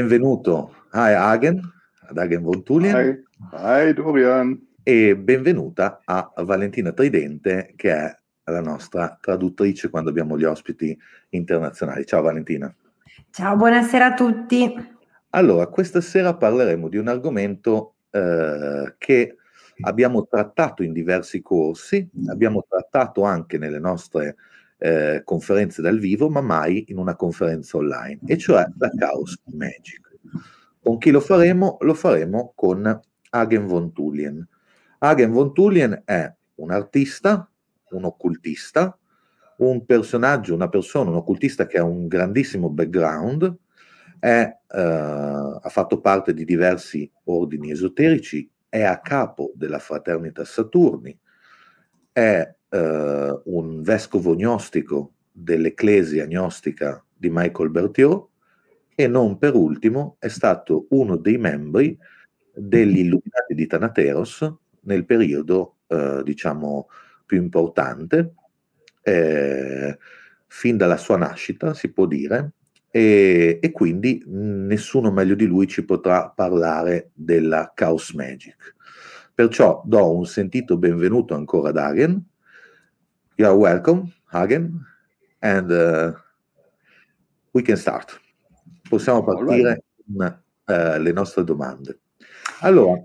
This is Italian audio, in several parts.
Benvenuto a Hagen, ad Hagen von Tulien. Hi. Hi Dorian. E benvenuta a Valentina Tridente, che è la nostra traduttrice quando abbiamo gli ospiti internazionali. Ciao Valentina. Ciao, buonasera a tutti. Allora, questa sera parleremo di un argomento eh, che abbiamo trattato in diversi corsi, abbiamo trattato anche nelle nostre eh, conferenze dal vivo, ma mai in una conferenza online, e cioè la Chaos Magic. Con chi lo faremo? Lo faremo con Hagen von Tulien. Hagen von Tulien è un artista, un occultista, un personaggio, una persona, un occultista che ha un grandissimo background, è, eh, ha fatto parte di diversi ordini esoterici, è a capo della fraternita Saturni, è eh, un vescovo gnostico dell'Ecclesia gnostica di Michael Berthiaud e non per ultimo è stato uno dei membri degli Illuminati di Tanateros nel periodo, eh, diciamo, più importante, eh, fin dalla sua nascita, si può dire, e, e, quindi nessuno meglio di lui ci potrà parlare della Chaos Magic. Perciò do un sentito benvenuto ancora ad Hagen. You are welcome, Hagen, and uh, we can start. Possiamo partire con uh, le nostre domande. Allora,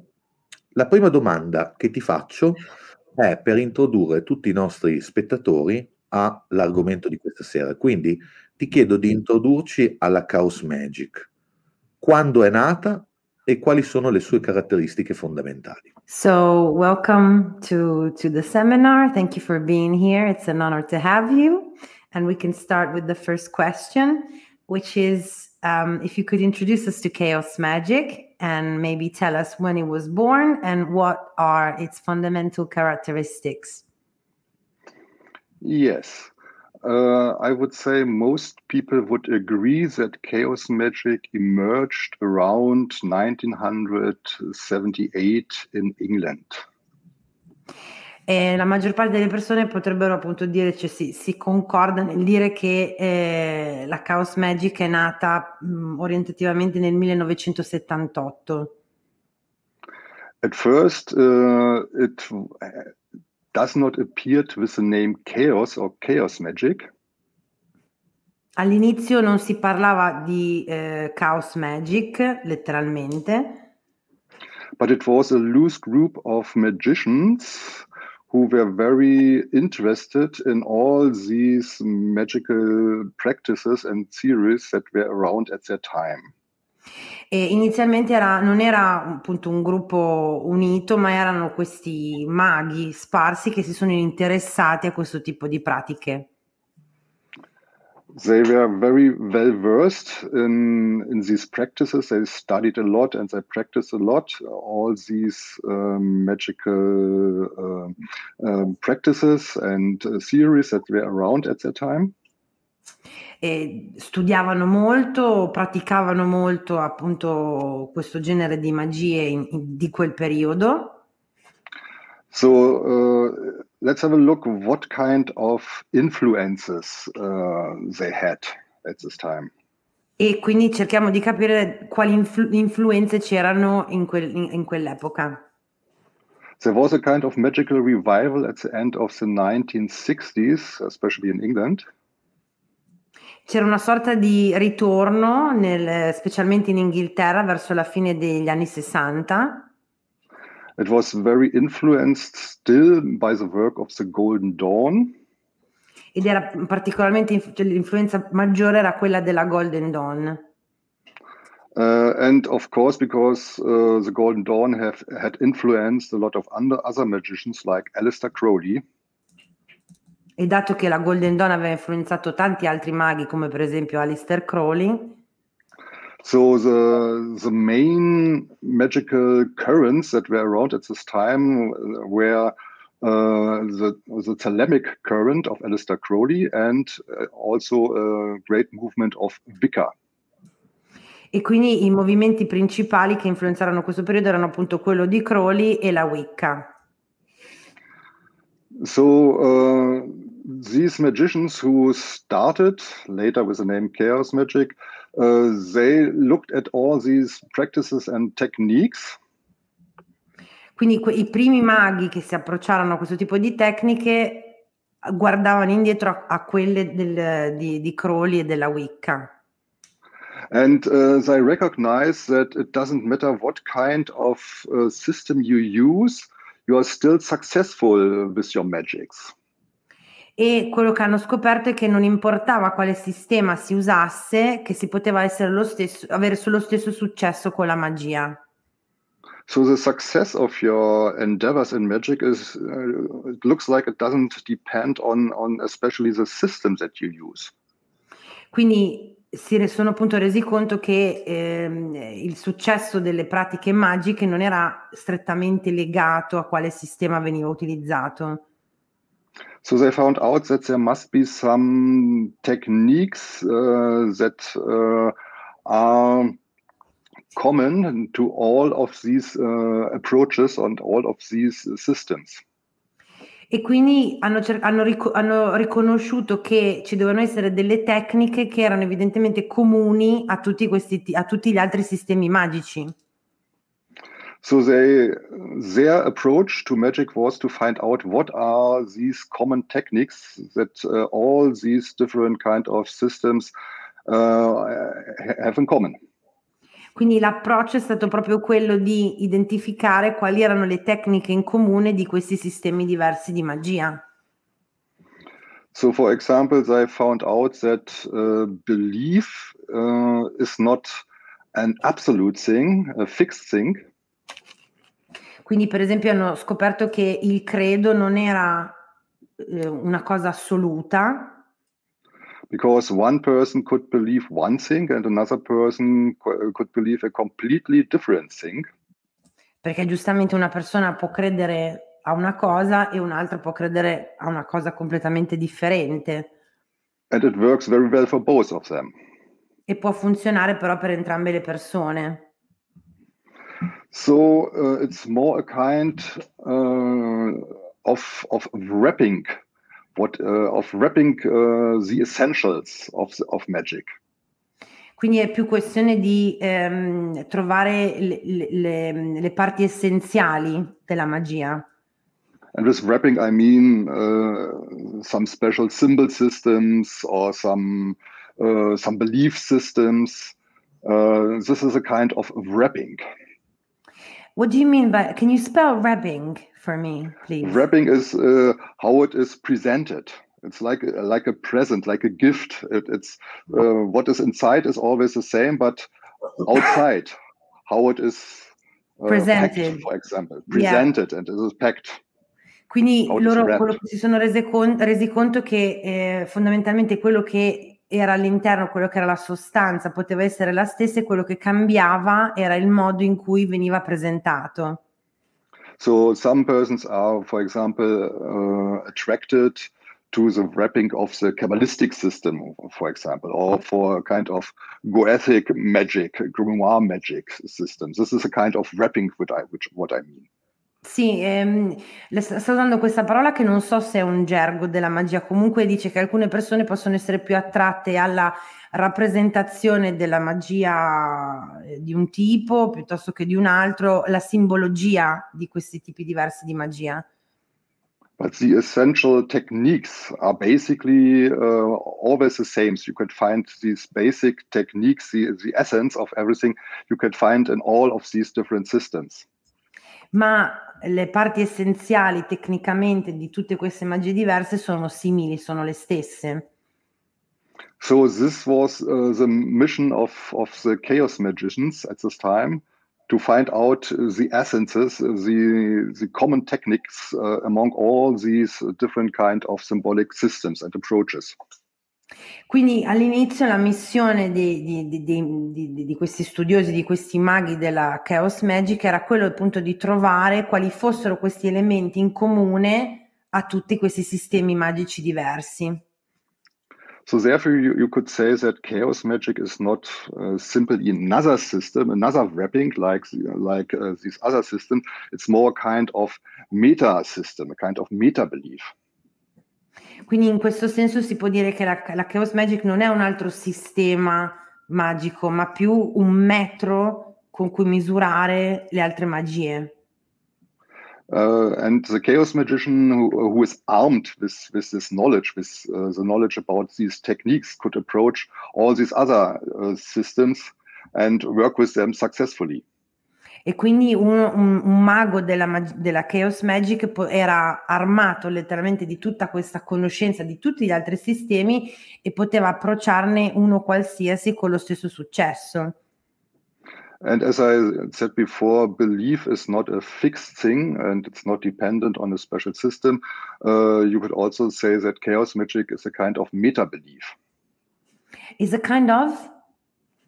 la prima domanda che ti faccio è per introdurre tutti i nostri spettatori all'argomento di questa sera. Quindi ti chiedo di introdurci alla Chaos Magic. Quando è nata e quali sono le sue caratteristiche fondamentali? So, welcome to, to the seminar. Thank you for being here. It's an honor to have you. And we can start with the first question, which is um, if you could introduce us to Chaos Magic and maybe tell us when it was born and what are its fundamental characteristics. Yes. Uh, I would say most people would agree that chaos magic emerged around 1978 in England. E la maggior parte delle persone potrebbero appunto dire, cioè si, si concorda nel dire che eh, la Chaos Magic è nata mh, orientativamente nel 1978. At first, uh, it does not appear with the name Chaos or Chaos Magic. All'inizio non si parlava di eh, Chaos Magic, letteralmente. But it was a loose group of magicians who were very interested in all these magical practices and theories that were around at that time. E inizialmente era, non era appunto un gruppo unito, ma erano questi maghi sparsi che si sono interessati a questo tipo di pratiche. They were very well versed in, in these practices. They studied a lot and they practiced a lot. All these um, magical uh, um, practices and uh, theories that were around at that time e studiavano molto, praticavano molto appunto questo genere di magie in, in, di quel periodo. So uh, let's have a look what kind of influences uh, they had at this time. E quindi cerchiamo di capire quali influ- influenze c'erano in, quel, in, quell'epoca. There was a kind of magical revival at the end of the 1960s, especially in England. C'era una sorta di ritorno, nel, specialmente in Inghilterra, verso la fine degli anni 60. It was very influenced still by the work of the Golden Dawn. Ed era particolarmente, cioè, l'influenza maggiore era quella della Golden Dawn. Uh, and of course, because uh, the Golden Dawn have had influenced a lot of under, other magicians like Aleister Crowley. E dato che la Golden Dawn aveva influenzato tanti altri maghi, come per esempio Alistair Crowley, So the the main magical currents that were around at this time were uh, the the Thalamic current of Aleister Crowley and uh, also a great movement of Wicca. E quindi i movimenti principali che influenzarono questo periodo erano appunto quello di Crowley e la Wicca. So uh, these magicians who started later with the name Chaos Magic uh, they looked at all these practices and techniques. Quindi que- i primi maghi che si approcciarono a questo tipo di tecniche guardavano indietro a, a quelle del, di, di Crowley e della Wicca. And uh, they recognize that it doesn't matter what kind of uh, system you use, you are still successful with your magics. E quello che hanno scoperto è che non importava quale sistema si usasse, che si poteva essere lo stesso, avere lo stesso successo con la magia. So the success of your endeavors in magic is uh, it looks like it doesn't depend on on especially the systems that you use. Quindi si sono appunto resi conto che ehm, il successo delle pratiche magiche non era strettamente legato a quale sistema veniva utilizzato. So they found out that there must be some techniques uh, that uh, are common to all of these uh, approaches and all of these systems. E quindi hanno, hanno, ric- hanno, riconosciuto che ci dovevano essere delle tecniche che erano evidentemente comuni a tutti, questi, a tutti gli altri sistemi magici. So they, their approach to magic was to find out what are these common techniques that uh, all these different kind of systems uh, have in common. Quindi l'approccio è stato proprio quello di identificare quali erano le tecniche in comune di questi sistemi diversi di magia. So, for example, they found out that uh, belief uh, is not an absolute thing, a fixed thing. Quindi, per esempio, hanno scoperto che il credo non era eh, una cosa assoluta, because one person could believe one thing and another person could believe a completely different thing. Perché giustamente una persona può credere a una cosa e un'altra può credere a una cosa completamente differente. And it works very well for both of them. E può funzionare però per entrambe le persone. So uh, it's more a kind uh, of, of wrapping what, uh, of wrapping uh, the essentials of, of magic. Quindi è più questione di ehm, trovare le, le, le, parti essenziali della magia. And with wrapping, I mean uh, some special symbol systems or some uh, some belief systems. Uh, this is a kind of wrapping. What do you mean by? Can you spell wrapping? for me, please? Wrapping is uh, how it is presented. It's like like a present, like a gift. It, it's uh, what is inside is always the same, but outside, how it is uh, presented, packed, for example, presented yeah. and it is packed. Quindi loro quello che si sono resi, con, resi conto che eh, fondamentalmente quello che era all'interno, quello che era la sostanza, poteva essere la stessa e quello che cambiava era il modo in cui veniva presentato. So some persons are, for example, uh, attracted to the wrapping of the Kabbalistic system, for example, or for a kind of Goethic magic, grimoire magic system. This is a kind of wrapping, which I, which, what I mean. Sì, ehm, sto usando questa parola che non so se è un gergo della magia, comunque dice che alcune persone possono essere più attratte alla rappresentazione della magia eh, di un tipo piuttosto che di un altro, la simbologia di questi tipi diversi di magia. But the essential techniques are basically uh, always the same. So you can find these basic techniques, the, the essence of everything you can find in all of these different systems. Ma le parti essenziali tecnicamente di tutte queste magie diverse sono simili, sono le stesse. So this was uh, the mission of, of the chaos magicians at this time to find out the essences, the, the common techniques uh, among all these different kind of symbolic systems and approaches. Quindi all'inizio la missione di, di, di, di, questi studiosi, di questi maghi della Chaos Magic era quello appunto di trovare quali fossero questi elementi in comune a tutti questi sistemi magici diversi. So therefore, you, you could say that chaos magic is not uh, simply another system, another wrapping like like uh, these other systems. It's more kind of meta system, a kind of meta belief. Quindi in questo senso si può dire che la, la chaos magic non è un altro sistema magico, ma più un metro con cui misurare le altre magie. Uh, and the chaos magician who, who is armed with, with this knowledge, with uh, the knowledge about these techniques, could approach all these other uh, systems and work with them successfully. E quindi un, un, un mago della, della, Chaos Magic era armato letteralmente di tutta questa conoscenza di tutti gli altri sistemi e poteva approcciarne uno qualsiasi con lo stesso successo. And as I said before, belief is not a fixed thing and it's not dependent on a special system. Uh, you could also say that chaos magic is a kind of meta belief. Is a kind of?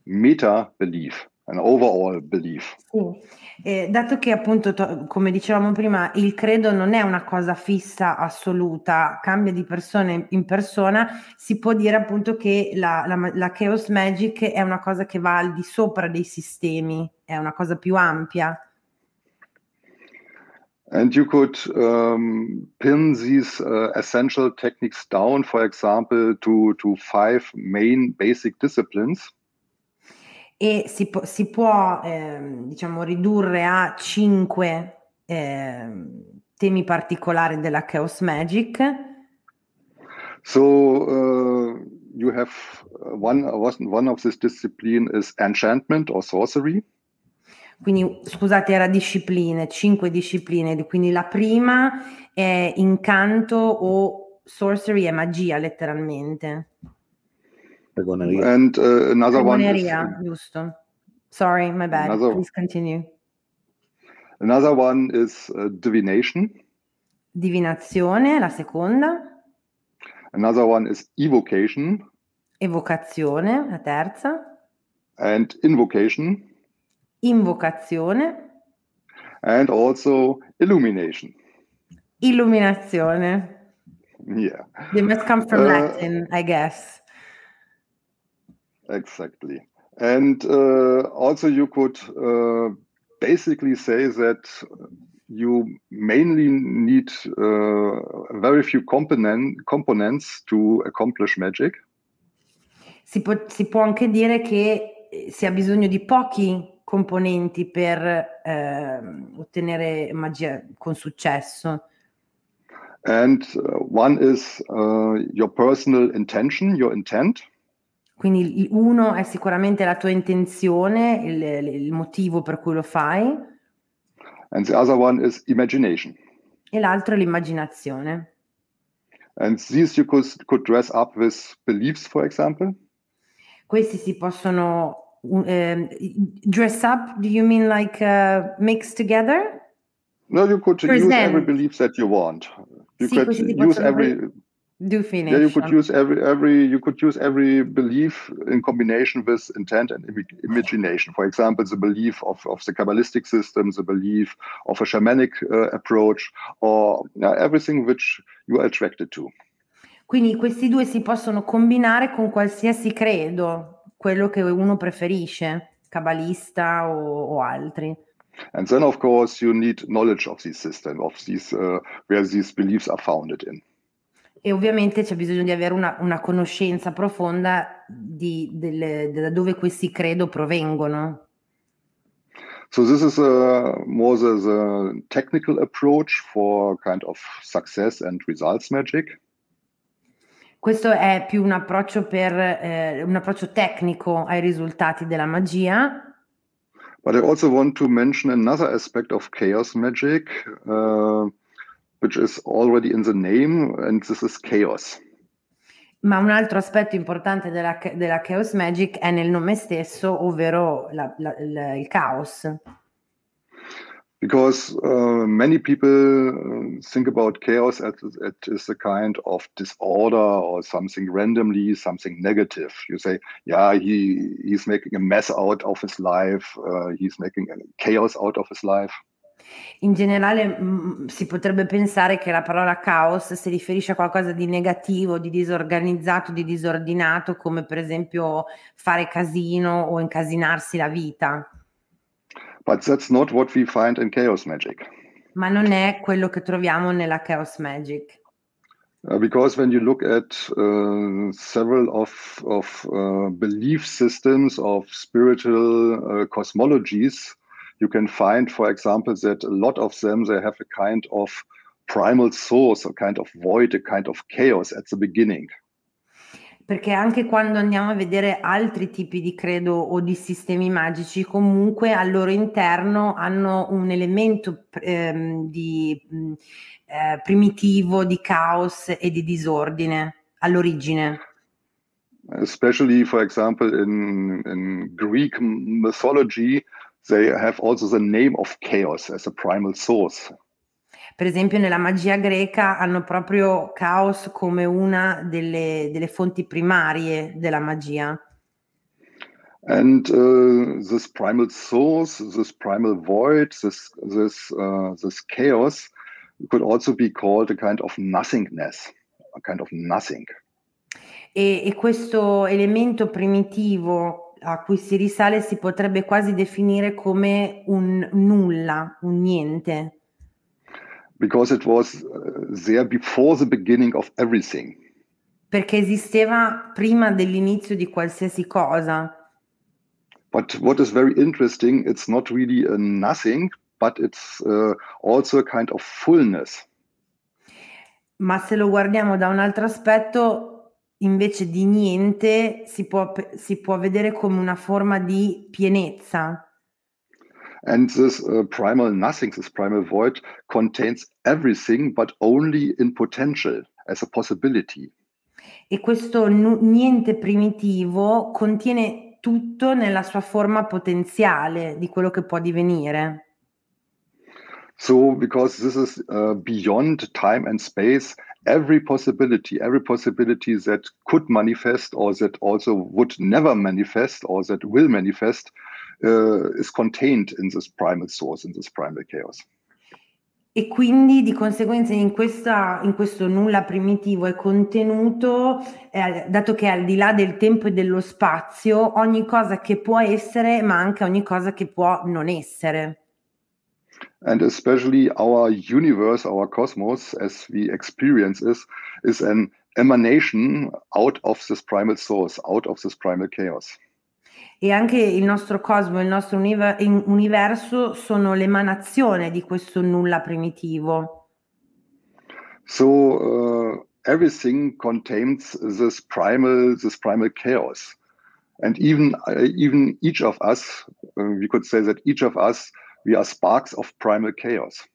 Meta belief. An overall belief. Sì. Eh, dato che appunto, to- come dicevamo prima, il credo non è una cosa fissa, assoluta, cambia di persona in persona, si può dire appunto che la, la, la Chaos Magic è una cosa che va al di sopra dei sistemi, è una cosa più ampia. And you could um, pin these uh, essential techniques down, for example, to, to five main basic disciplines e si, po- si può eh, diciamo ridurre a cinque eh, temi particolari della Chaos Magic. So uh, you have uh, one, one of this discipline is enchantment or sorcery. Quindi scusate, era discipline, cinque discipline, quindi la prima è incanto o sorcery è magia letteralmente. Stregoneria. And uh, another one is, giusto. Sorry, my bad. Another, Please continue. Another one is uh, divination. Divinazione, la seconda. Another one is evocation. Evocazione, la terza. And invocation. Invocazione. And also illumination. Illuminazione. Yeah. They must come from uh, Latin, I guess. Exactly. And uh, also, you could uh, basically say that you mainly need uh, very few component, components to accomplish magic. Si può, si può, anche dire che si ha bisogno di pochi componenti per eh, ottenere magia con successo. And uh, one is uh, your personal intention, your intent. Quindi uno è sicuramente la tua intenzione, il, il motivo per cui lo fai. And the other one is imagination. E l'altro è l'immaginazione. And these you could, could dress up with beliefs, for example. Questi si possono uh, dress up. Do you mean like uh, mix together? No, you could Present. use every belief that you want. You sì, could use every do finish. Yeah, you could use every every you could use every belief in combination with intent and imagination. For example, the belief of, of the Kabbalistic system, the belief of a shamanic uh, approach, or uh, everything which you are attracted to. Quindi questi due si possono combinare con qualsiasi credo, quello che uno preferisce, kabbalista o, o altri. And then, of course, you need knowledge of these systems, of these uh, where these beliefs are founded in. E ovviamente c'è bisogno di avere una, una conoscenza profonda di, delle, da dove questi credo provengono. So this is a, more the, the technical approach for kind of success and results magic. Questo è più un approccio, per, eh, un approccio tecnico ai risultati della magia. But I also want to mention another aspect of chaos magic. Uh, which is already in the name, and this is chaos. Ma un altro aspetto importante della, della Chaos Magic è nel nome stesso, ovvero la, la, la, il caos. Because uh, many people uh, think about chaos as it is a kind of disorder or something randomly, something negative. You say, yeah, he he's making a mess out of his life. Uh, he's making chaos out of his life. In generale mh, mm, si potrebbe pensare che la parola caos si riferisce a qualcosa di negativo, di disorganizzato, di disordinato, come per esempio fare casino o incasinarsi la vita. But that's not what we find in chaos magic. Ma non è quello che troviamo nella chaos magic. Uh, because when you look at uh, several of, of uh, belief systems of spiritual uh, cosmologies, you can find, for example, that a lot of them they have a kind of primal source, a kind of void, a kind of chaos at the beginning. Perché anche quando andiamo a vedere altri tipi di credo o di sistemi magici, comunque al loro interno hanno un elemento ehm, di eh, primitivo, di caos e di disordine all'origine. Especially, for example, in, in Greek mythology, they have also the name of chaos as a primal source. Per esempio, nella magia greca hanno proprio caos come una delle, delle fonti primarie della magia. And uh, this primal source, this primal void, this this uh, this chaos could also be called a kind of nothingness, a kind of nothing. E, e questo elemento primitivo a cui si risale si potrebbe quasi definire come un nulla, un niente. because it was uh, there before the beginning of everything. Perché esisteva prima dell'inizio di qualsiasi cosa. But what is very interesting, it's not really a nothing, but it's uh, also a kind of fullness. Ma se lo guardiamo da un altro aspetto, invece di niente, si può, si può vedere come una forma di pienezza. And this uh, primal nothing, this primal void, contains everything, but only in potential, as a possibility. E questo nu- niente primitivo contiene tutto nella sua forma potenziale di quello che può divenire. So, because this is uh, beyond time and space, every possibility, every possibility that could manifest or that also would never manifest or that will manifest uh, is contained in this primal source, in this primal chaos. E quindi di conseguenza in, questa, in questo nulla primitivo è contenuto, eh, dato che al di là del tempo e dello spazio, ogni cosa che può essere, ma anche ogni cosa che può non essere. And especially our universe, our cosmos, as we experience is, is an emanation out of this primal source, out of this primal chaos e anche il nostro cosmo, il nostro universo sono l'emanazione di questo nulla primitivo. So uh, everything contains this primal, this primal chaos, and even uh, even each of us, uh, we could say that each of us, we are sparks of primal chaos.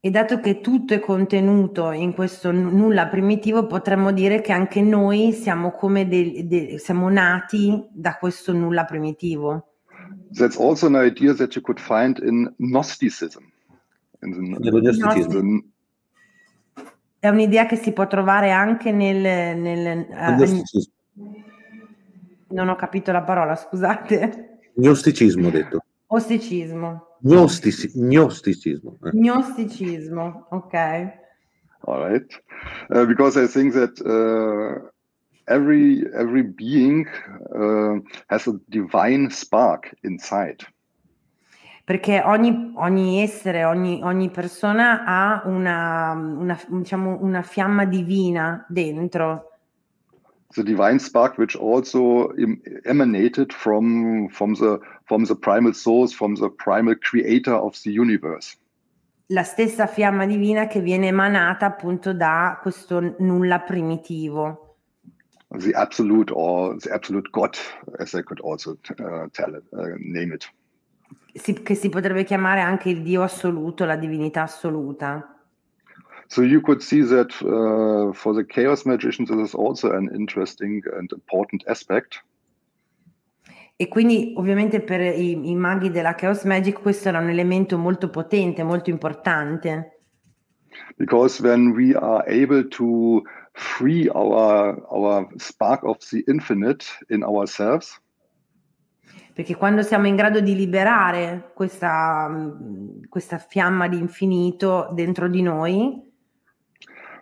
E dato che tutto è contenuto in questo nulla primitivo, potremmo dire che anche noi siamo come de- de- siamo nati da questo nulla primitivo. That's also an idea that you could find in Gnosticism. In the, Gnosticism. È un'idea che si può trovare anche nel... nel uh, non ho capito la parola, scusate. Gnosticismo, ho detto. Osticismo. Gnostici- gnosticismo. Eh. Gnosticismo, ok. All right. Uh, because I think that uh, every every being uh, has a divine spark inside. Perché ogni, ogni essere, ogni, ogni persona ha una, una, diciamo, una fiamma divina dentro. the divine spark which also emanated from from the from the primal source from the primal creator of the universe. La stessa fiamma divina che viene emanata appunto da questo nulla primitivo. The absolute or the absolute god as i could also uh, tell it, uh, name it. Si, che si potrebbe chiamare anche il dio assoluto la divinità assoluta. So you could see that uh, for the chaos magicians, this is also an interesting and important aspect. E quindi ovviamente per i, i, maghi della Chaos Magic questo era un elemento molto potente, molto importante. Because when we are able to free our, our spark of the infinite in ourselves, perché quando siamo in grado di liberare questa, questa fiamma di infinito dentro di noi,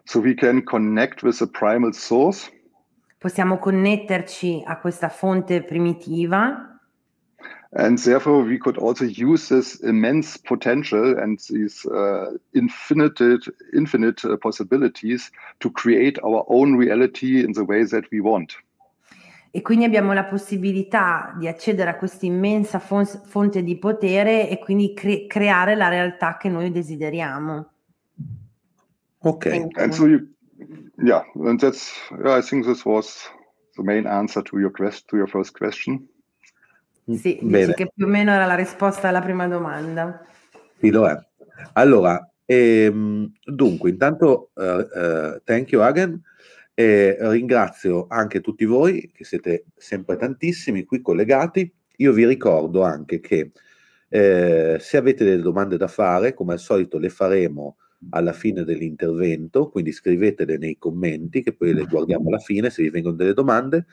So we can connect with the primal source. Possiamo connetterci a questa fonte primitiva. And therefore, we could also use this immense potential and these uh, infinite, infinite uh, possibilities to create our own reality in the way that we want. E quindi abbiamo la possibilità di accedere a questa immensa fonte di potere e quindi cre- creare la realtà che noi desideriamo. Ok. And so you, yeah, and that's, I think this was the main answer to your, quest, to your first question. Sì, dici che più o meno era la risposta alla prima domanda. Sì, lo è. Allora, ehm, dunque, intanto, uh, uh, thank you Hagen, e ringrazio anche tutti voi che siete sempre tantissimi qui collegati. Io vi ricordo anche che eh, se avete delle domande da fare, come al solito le faremo alla fine dell'intervento, quindi scrivetele nei commenti che poi le guardiamo alla fine se vi vengono delle domande.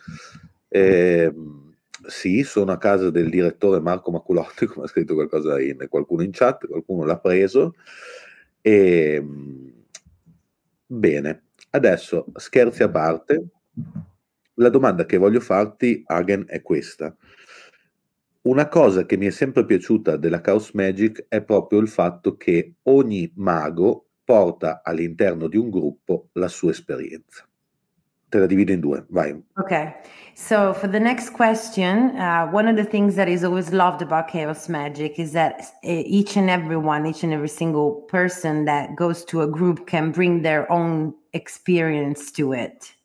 Eh, sì, sono a casa del direttore Marco Maculotti, come ha scritto qualcosa in qualcuno in chat, qualcuno l'ha preso. E, ehm, bene, adesso scherzi a parte, la domanda che voglio farti, Hagen, è questa. Una cosa che mi è sempre piaciuta della Chaos Magic è proprio il fatto che ogni mago porta all'interno di un gruppo la sua esperienza. Te la divido in due, vai. Okay. So for the next question, uh, one of the things that is always loved about chaos magic is that each and every one, each and every single person that goes to a group can bring their own experience to it.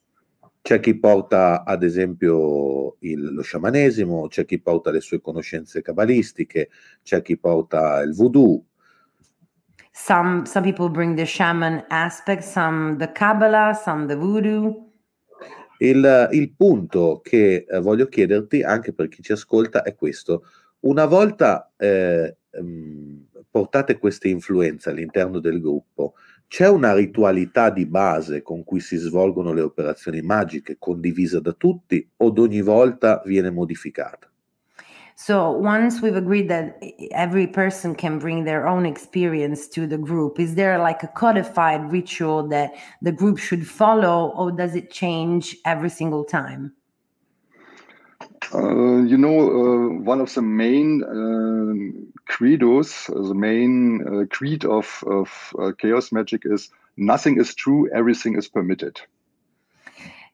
C'è chi porta ad esempio il, lo sciamanesimo, c'è chi porta le sue conoscenze cabalistiche, c'è chi porta il voodoo. Some, some people bring the shaman aspect, some the Kabbalah, some the voodoo. Il, il punto che eh, voglio chiederti, anche per chi ci ascolta, è questo. Una volta eh, mm, portate queste influenze all'interno del gruppo, c'è una ritualità di base con cui si svolgono le operazioni magiche condivisa da tutti o ogni volta viene modificata? So once we've agreed that every person can bring their own experience to the group, is there like a codified ritual that the group should follow, or does it change every single time? Uh, you know, uh, one of the main uh, credos, the main uh, creed of, of uh, chaos magic is nothing is true, everything is permitted.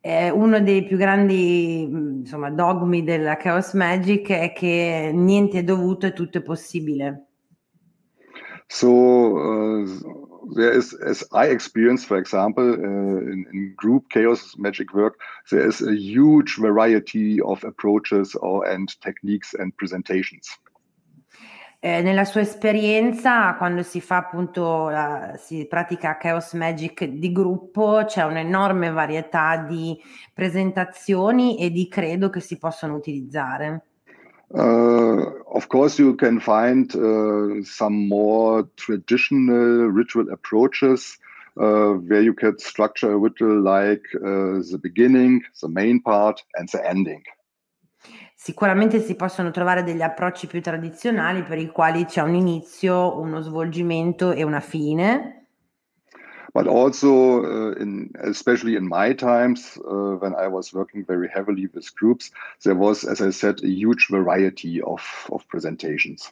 Eh, uno dei più grandi insomma, dogmi della Chaos Magic è che niente è dovuto e tutto è possibile. So there is, as I experience, for example, uh, in, in, group chaos magic work, there is a huge variety of approaches or, and techniques and presentations. Eh, nella sua esperienza, quando si fa appunto, la, si pratica Chaos Magic di gruppo, c'è un'enorme varietà di presentazioni e di credo che si possono utilizzare. Uh, of course, you can find uh, some more traditional ritual approaches uh, where you can structure a ritual like uh, the beginning, the main part, and the ending. Sicuramente si possono trovare degli approcci più tradizionali per i quali c'è un inizio, uno svolgimento e una fine. But also, uh, in, especially in my times, uh, when I was working very heavily with groups, there was, as I said, a huge variety of, of presentations.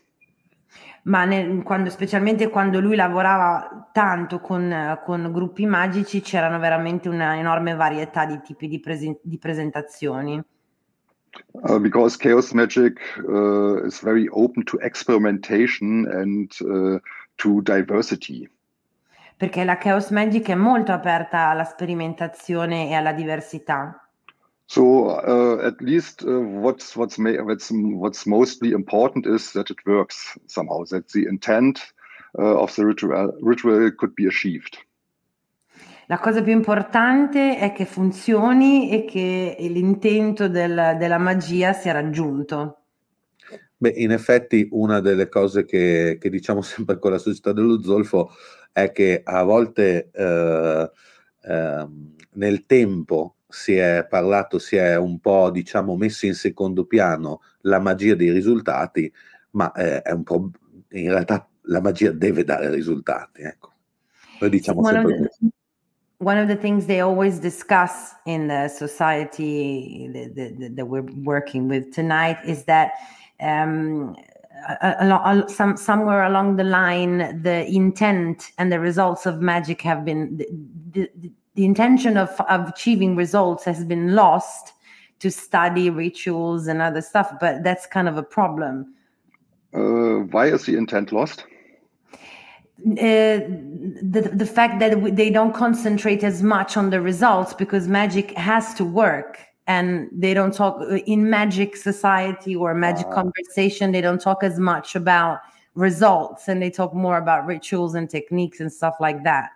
Ma nel, quando, specialmente quando lui lavorava tanto con, con gruppi magici, c'erano veramente una enorme varietà di tipi di, presen- di presentazioni. Uh, because chaos magic uh, is very open to experimentation and uh, to diversity. Perché la chaos magic è molto aperta alla sperimentazione e alla diversità. So uh, at least uh, what's what's, what's what's mostly important is that it works somehow. That the intent of the ritual ritual could be achieved. La cosa più importante è che funzioni e che l'intento del, della magia sia raggiunto. Beh, in effetti una delle cose che, che, diciamo sempre con la società dello zolfo è che a volte eh, eh, nel tempo si è parlato, si è un po' diciamo messo in secondo piano la magia dei risultati, ma eh, è un po' in realtà la magia deve dare risultati, ecco. Noi diciamo sempre questo one of the things they always discuss in the society that, that, that we're working with tonight is that um, some, somewhere along the line, the intent and the results of magic have been the, the, the intention of, of achieving results has been lost to study rituals and other stuff, but that's kind of a problem. Uh, why is the intent lost? Uh, the the fact that they don't concentrate as much on the results because magic has to work and they don't talk in magic society or magic uh, conversation they don't talk as much about results and they talk more about rituals and techniques and stuff like that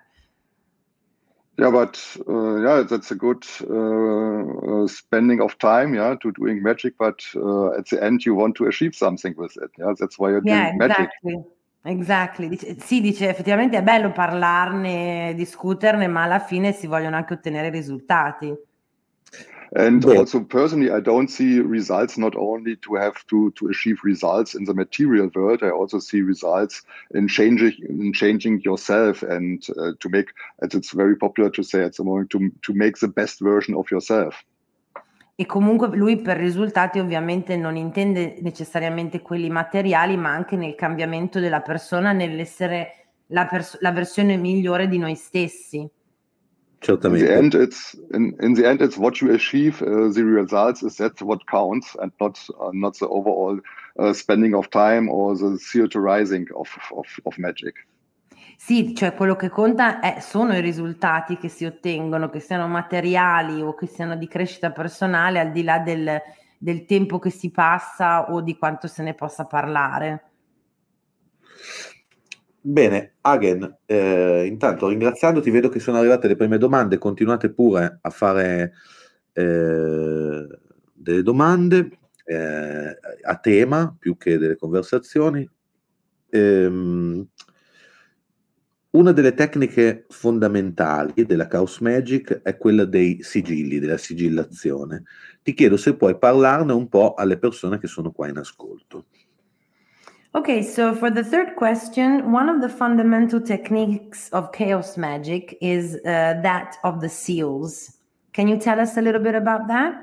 yeah but uh, yeah that's a good uh, uh, spending of time yeah to doing magic but uh, at the end you want to achieve something with it yeah that's why you're yeah, doing exactly. magic Exactly. Sì, dice effettivamente è bello parlarne, discuterne, ma alla fine si vogliono anche ottenere risultati. And yeah. also personally, I don't see results not only to have to, to achieve results in the material world. I also see results in changing in changing yourself and uh, to make, as it's very popular to say at the moment, to, to make the best version of yourself. E comunque lui per risultati ovviamente non intende necessariamente quelli materiali, ma anche nel cambiamento della persona, nell'essere la, pers- la versione migliore di noi stessi. Certamente. In the end, it's in, in the end, it's what you achieve. Uh, the results is that what counts, and not uh, not the overall uh, spending of time or the theorizing of, of, of magic. Sì, cioè quello che conta è, sono i risultati che si ottengono, che siano materiali o che siano di crescita personale, al di là del, del tempo che si passa o di quanto se ne possa parlare. Bene, Hagen, eh, intanto ringraziandoti, vedo che sono arrivate le prime domande, continuate pure a fare eh, delle domande eh, a tema più che delle conversazioni. Ehm, una delle tecniche fondamentali della Chaos Magic è quella dei sigilli, della sigillazione. Ti chiedo se puoi parlarne un po' alle persone che sono qua in ascolto. Okay, so for the third question, one of the fundamental techniques of chaos magic is uh, that of the seals. Can you tell us a little bit about that?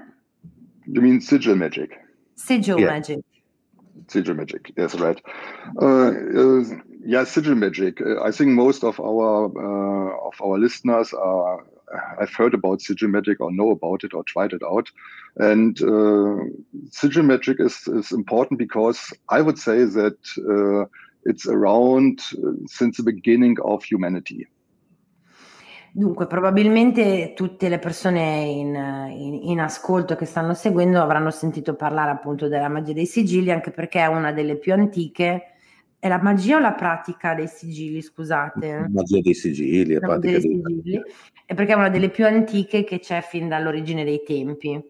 You mean sigil magic? Sigil yeah. magic. Sigil magic, yes, right. Uh, uh, yeah, sigil magic. Uh, I think most of our uh, of our listeners are I've heard about sigil magic or know about it or tried it out. And uh, sigil magic is, is important because I would say that uh, it's around uh, since the beginning of humanity. Dunque, probabilmente tutte le persone in, in, in, ascolto che stanno seguendo avranno sentito parlare appunto della magia dei sigilli, anche perché è una delle più antiche è la magia o la pratica dei sigilli, scusate? La magia dei sigilli, la, la pratica dei sigilli. È perché è una delle più antiche che c'è fin dall'origine dei tempi.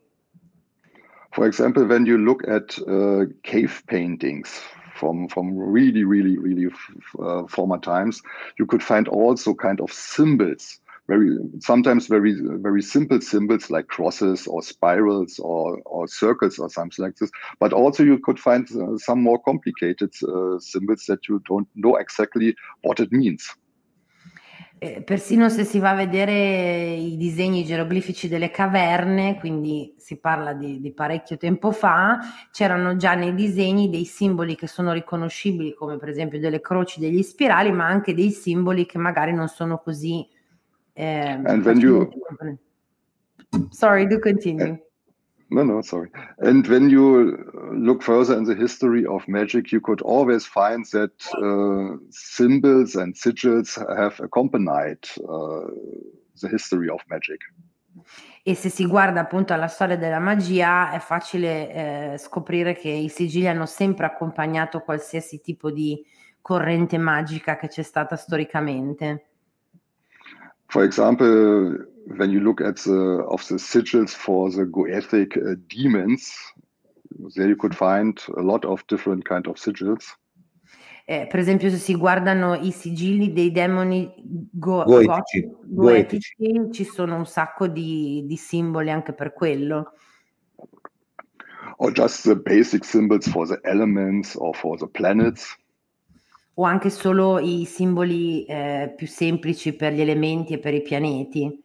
For example, when you look at uh, cave paintings from from really, really, really uh, former times, you could find also kind of symbols very sometimes very very simple symbols like crosses or spirals or, or circles or something like this but also you could find uh, some more complicated uh, symbols that you don't know exactly what it means eh, persino se si va a vedere i disegni geroglifici delle caverne, quindi si parla di, di, parecchio tempo fa, c'erano già nei disegni dei simboli che sono riconoscibili, come per esempio delle croci, degli spirali, ma anche dei simboli che magari non sono così um, and when you sorry, do continue. No, no, sorry. And when you look further in the history of magic, you could always find that uh, symbols and sigils have accompanied uh, the history of magic. E se si guarda appunto alla storia della magia, è facile eh, scoprire che i sigilli hanno sempre accompagnato qualsiasi tipo di corrente magica che c'è stata storicamente. For example, when you look at the of the sigils for the Goethic uh, demons, there you could find a lot of different kind of sigils. Eh, per esempio, se si guardano i sigilli dei demoni go- goetici, goetici, goetici, ci sono un sacco di, di simboli anche per quello. Or just the basic symbols for the elements or for the planets o anche solo i simboli eh, più semplici per gli elementi e per i pianeti.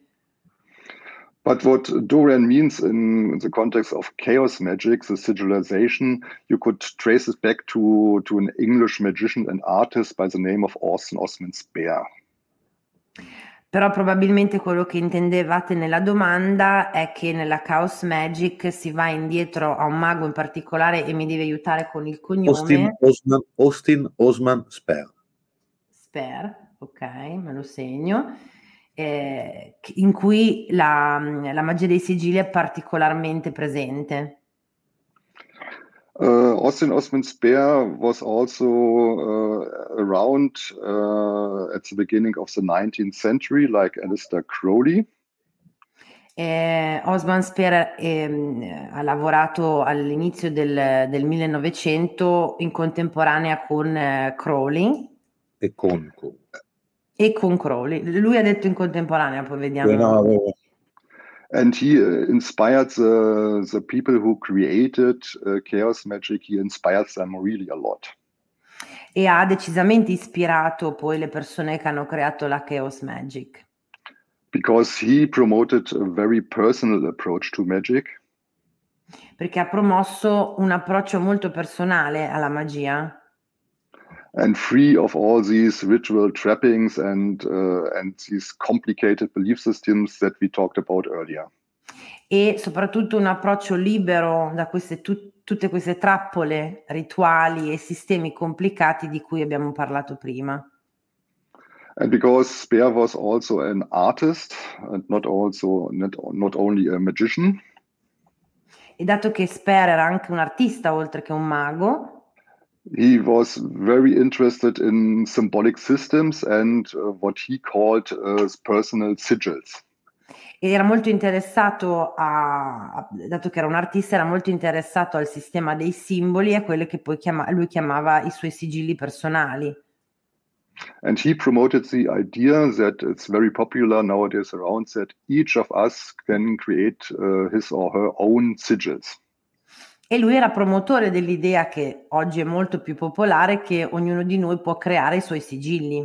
But what Dorian means in the context of chaos magic, the sigilization, you could trace it back to, to an English magician and artist by the name of Austin Osman Spare. Però probabilmente quello che intendevate nella domanda è che nella Chaos Magic si va indietro a un mago in particolare e mi devi aiutare con il cognome. Austin Osman, Austin Osman Spare. Spare, ok, me lo segno eh, in cui la, la, magia dei sigilli è particolarmente presente. Uh, Austin Osman Spare was also uh, around uh, at the beginning of the 19th century, like Alistair Crowley. Eh, Osman Spare eh, ha lavorato all'inizio del, del, 1900 in contemporanea con eh, Crowley. E con, con e con Crowley. Lui ha detto in contemporanea, poi vediamo. No, no. And he uh, inspired the, the people who created uh, chaos magic. He inspired them really a lot. E ha decisamente ispirato poi le persone che hanno creato la chaos magic. Because he promoted a very personal approach to magic. Perché ha promosso un approccio molto personale alla magia and free of all these ritual trappings and uh, and these complicated belief systems that we talked about earlier. E soprattutto un approccio libero da queste tu- tutte queste trappole rituali e sistemi complicati di cui abbiamo parlato prima. And because Speer was also an artist and not also not, not only a magician. E dato che Speer era anche un artista oltre che un mago, he was very interested in symbolic systems and uh, what he called uh, personal sigils. Era molto interessato a, dato che era un artista, era molto interessato al sistema dei simboli e a quelle che poi chiama, lui chiamava i suoi sigilli personali. And he promoted the idea that it's very popular nowadays around that each of us can create uh, his or her own sigils. E lui era promotore dell'idea che oggi è molto più popolare che ognuno di noi può creare i suoi sigilli.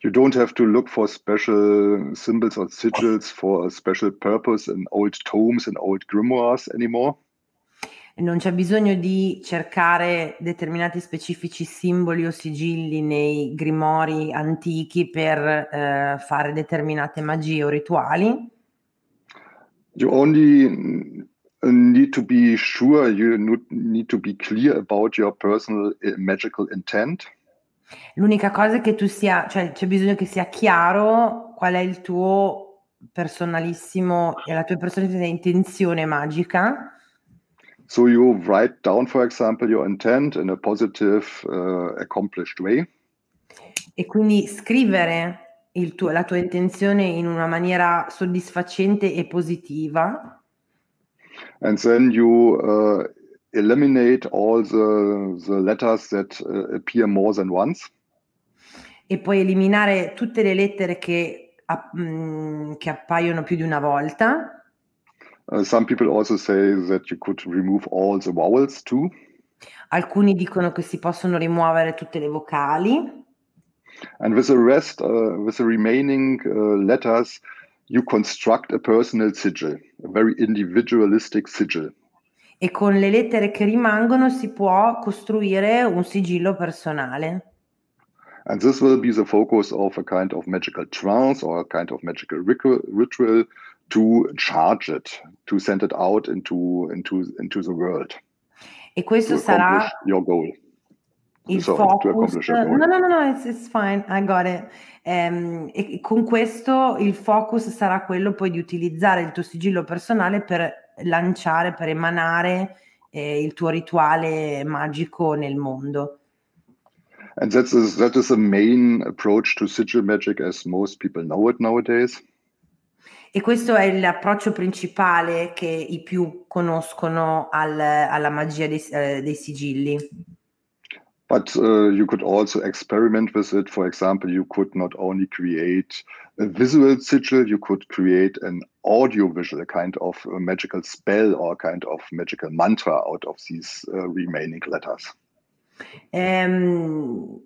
You don't have to look for special symbols or sigils for a special purpose in old tomes and old grimoires anymore. Non c'è bisogno di cercare determinati specifici simboli o sigilli nei grimori antichi per eh, fare determinate magie o rituali. You only need to be sure, you need to be clear about your personal eh, magical intent. L'unica cosa è che tu sia, cioè c'è bisogno che sia chiaro qual è il tuo personalissimo e la tua personalissima intenzione magica. So you write down, for example, your intent in a positive, uh, accomplished way. E quindi scrivere tuo, la tua intenzione in una maniera soddisfacente e positiva. And then you uh, eliminate all the, the letters that uh, appear more than once. E puoi eliminare tutte le lettere che, mh, mm, che appaiono più di una volta. Uh, some people also say that you could remove all the vowels too. Alcuni dicono che si possono rimuovere tutte le vocali. And with the rest, uh, with the remaining uh, letters, you construct a personal sigil, a very individualistic sigil. E con le lettere che rimangono si può costruire un sigillo personale. And this will be the focus of a kind of magical trance or a kind of magical ritual to charge it, to send it out into, into, into the world. E questo sarà your goal. Il Sorry, focus. No, no, no, no, it's, it's fine, I got it. Ehm, e con questo il focus sarà quello poi di utilizzare il tuo sigillo personale per lanciare, per emanare eh, il tuo rituale magico nel mondo. And that is, that is the main approach to sigil magic as most people know it nowadays. E questo è l'approccio principale che i più conoscono al, alla magia dei, eh, dei sigilli. But uh, you could also experiment with it. For example, you could not only create a visual sigil, you could create an audio visual, a kind of a magical spell or a kind of magical mantra out of these uh, remaining letters. Um,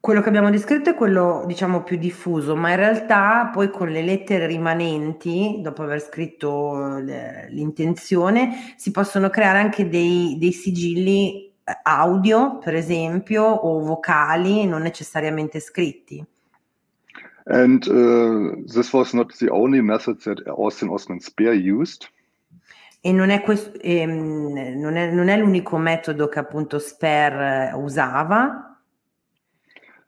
quello che abbiamo descritto è quello, diciamo, più diffuso, ma in realtà poi con le lettere rimanenti, dopo aver scritto le, l'intenzione, si possono creare anche dei, dei sigilli eh, audio, per esempio, o vocali, non necessariamente scritti. And uh, this was not the only method that Austin Osman Speer used. E non è, questo, ehm, non, è, non è, l'unico metodo che appunto Speer usava.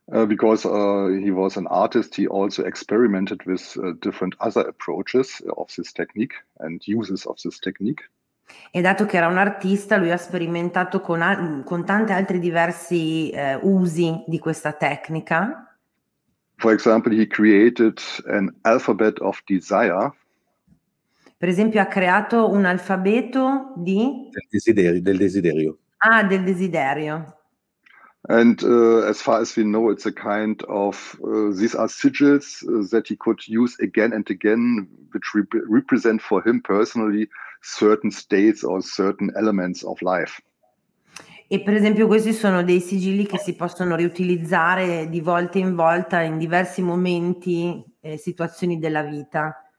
Uh, because uh, he was an artist, he also experimented with uh, different other approaches of this technique and uses of this technique. E dato che era un artista, lui ha sperimentato con, al- con tanti altri diversi eh, usi di questa tecnica. For example, he created an alphabet of desire. Per esempio, ha creato un alfabeto di... Del desiderio. Del desiderio. Ah, del desiderio. And uh, as far as we know, it's a kind of uh, these are sigils uh, that he could use again and again, which rep represent for him personally certain states or certain elements of life. E per esempio questi sono dei sigilli che si possono riutilizzare di volta in volta in diversi momenti e situazioni della vita.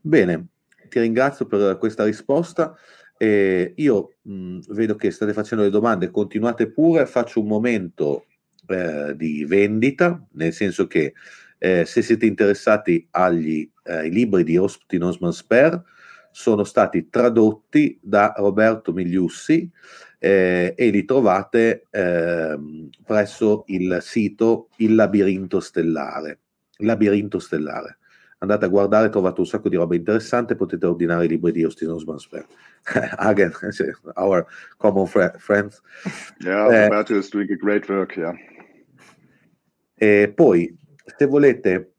Bene, ti ringrazio per questa risposta. Eh, io mh, vedo che state facendo le domande, continuate pure, faccio un momento eh, di vendita, nel senso che eh, se siete interessati agli eh, libri di Osptin Osman Sper, sono stati tradotti da Roberto Migliussi eh, e li trovate ehm, presso il sito Il Labirinto Stellare. Labirinto Stellare andate a guardare, trovate un sacco di roba interessante, potete ordinare i libri di Austin Osman Spare. Again, our common fr- friends. Yeah, eh, Roberto is doing a great work, yeah. E poi, se volete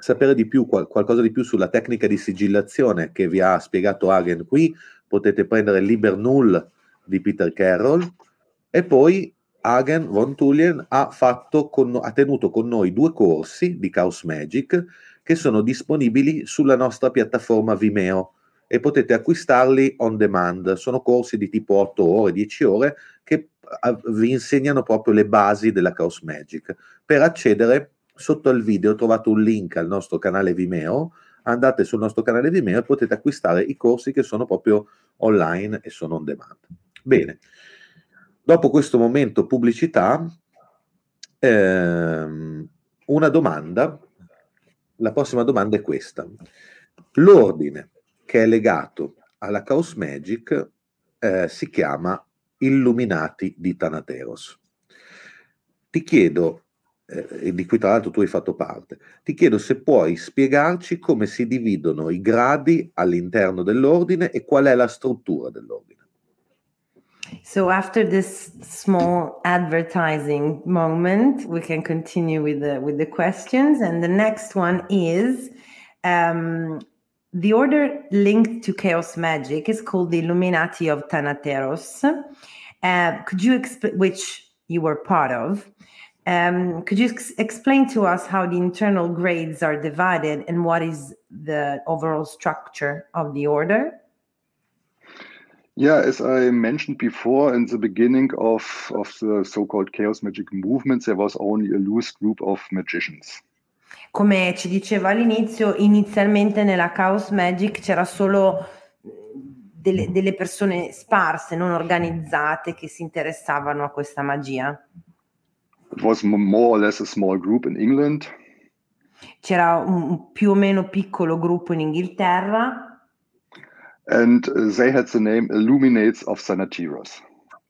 sapere di più, qual- qualcosa di più sulla tecnica di sigillazione che vi ha spiegato Hagen qui, potete prendere Liber Null di Peter Carroll e poi Hagen von Tulien ha, con, ha tenuto con noi due corsi di Chaos Magic che sono disponibili sulla nostra piattaforma Vimeo e potete acquistarli on demand. Sono corsi di tipo 8 ore, 10 ore che vi insegnano proprio le basi della Chaos Magic. Per accedere sotto al video trovate un link al nostro canale Vimeo, andate sul nostro canale Vimeo e potete acquistare i corsi che sono proprio online e sono on demand. Bene, dopo questo momento pubblicità, ehm, una domanda la prossima domanda è questa. L'ordine che è legato alla Chaos Magic eh, si chiama Illuminati di Thanateros. Ti chiedo, eh, di cui tra l'altro tu hai fatto parte, ti chiedo se puoi spiegarci come si dividono i gradi all'interno dell'ordine e qual è la struttura dell'ordine. So after this small advertising moment, we can continue with the with the questions. And the next one is um, the order linked to chaos magic is called the Illuminati of Thanateros. Uh, could you explain which you were part of? Um, could you ex- explain to us how the internal grades are divided and what is the overall structure of the order? Yeah, as I mentioned before, in the beginning of, of the so-called chaos magic movements, there was only a loose group of magicians. Come ci diceva all'inizio, inizialmente nella Chaos Magic c'era solo delle, delle persone sparse, non organizzate, che si interessavano a questa magia. It was more or less a small group in England. C'era un più o meno piccolo gruppo in Inghilterra. And they had the name Illuminates of Thanateros.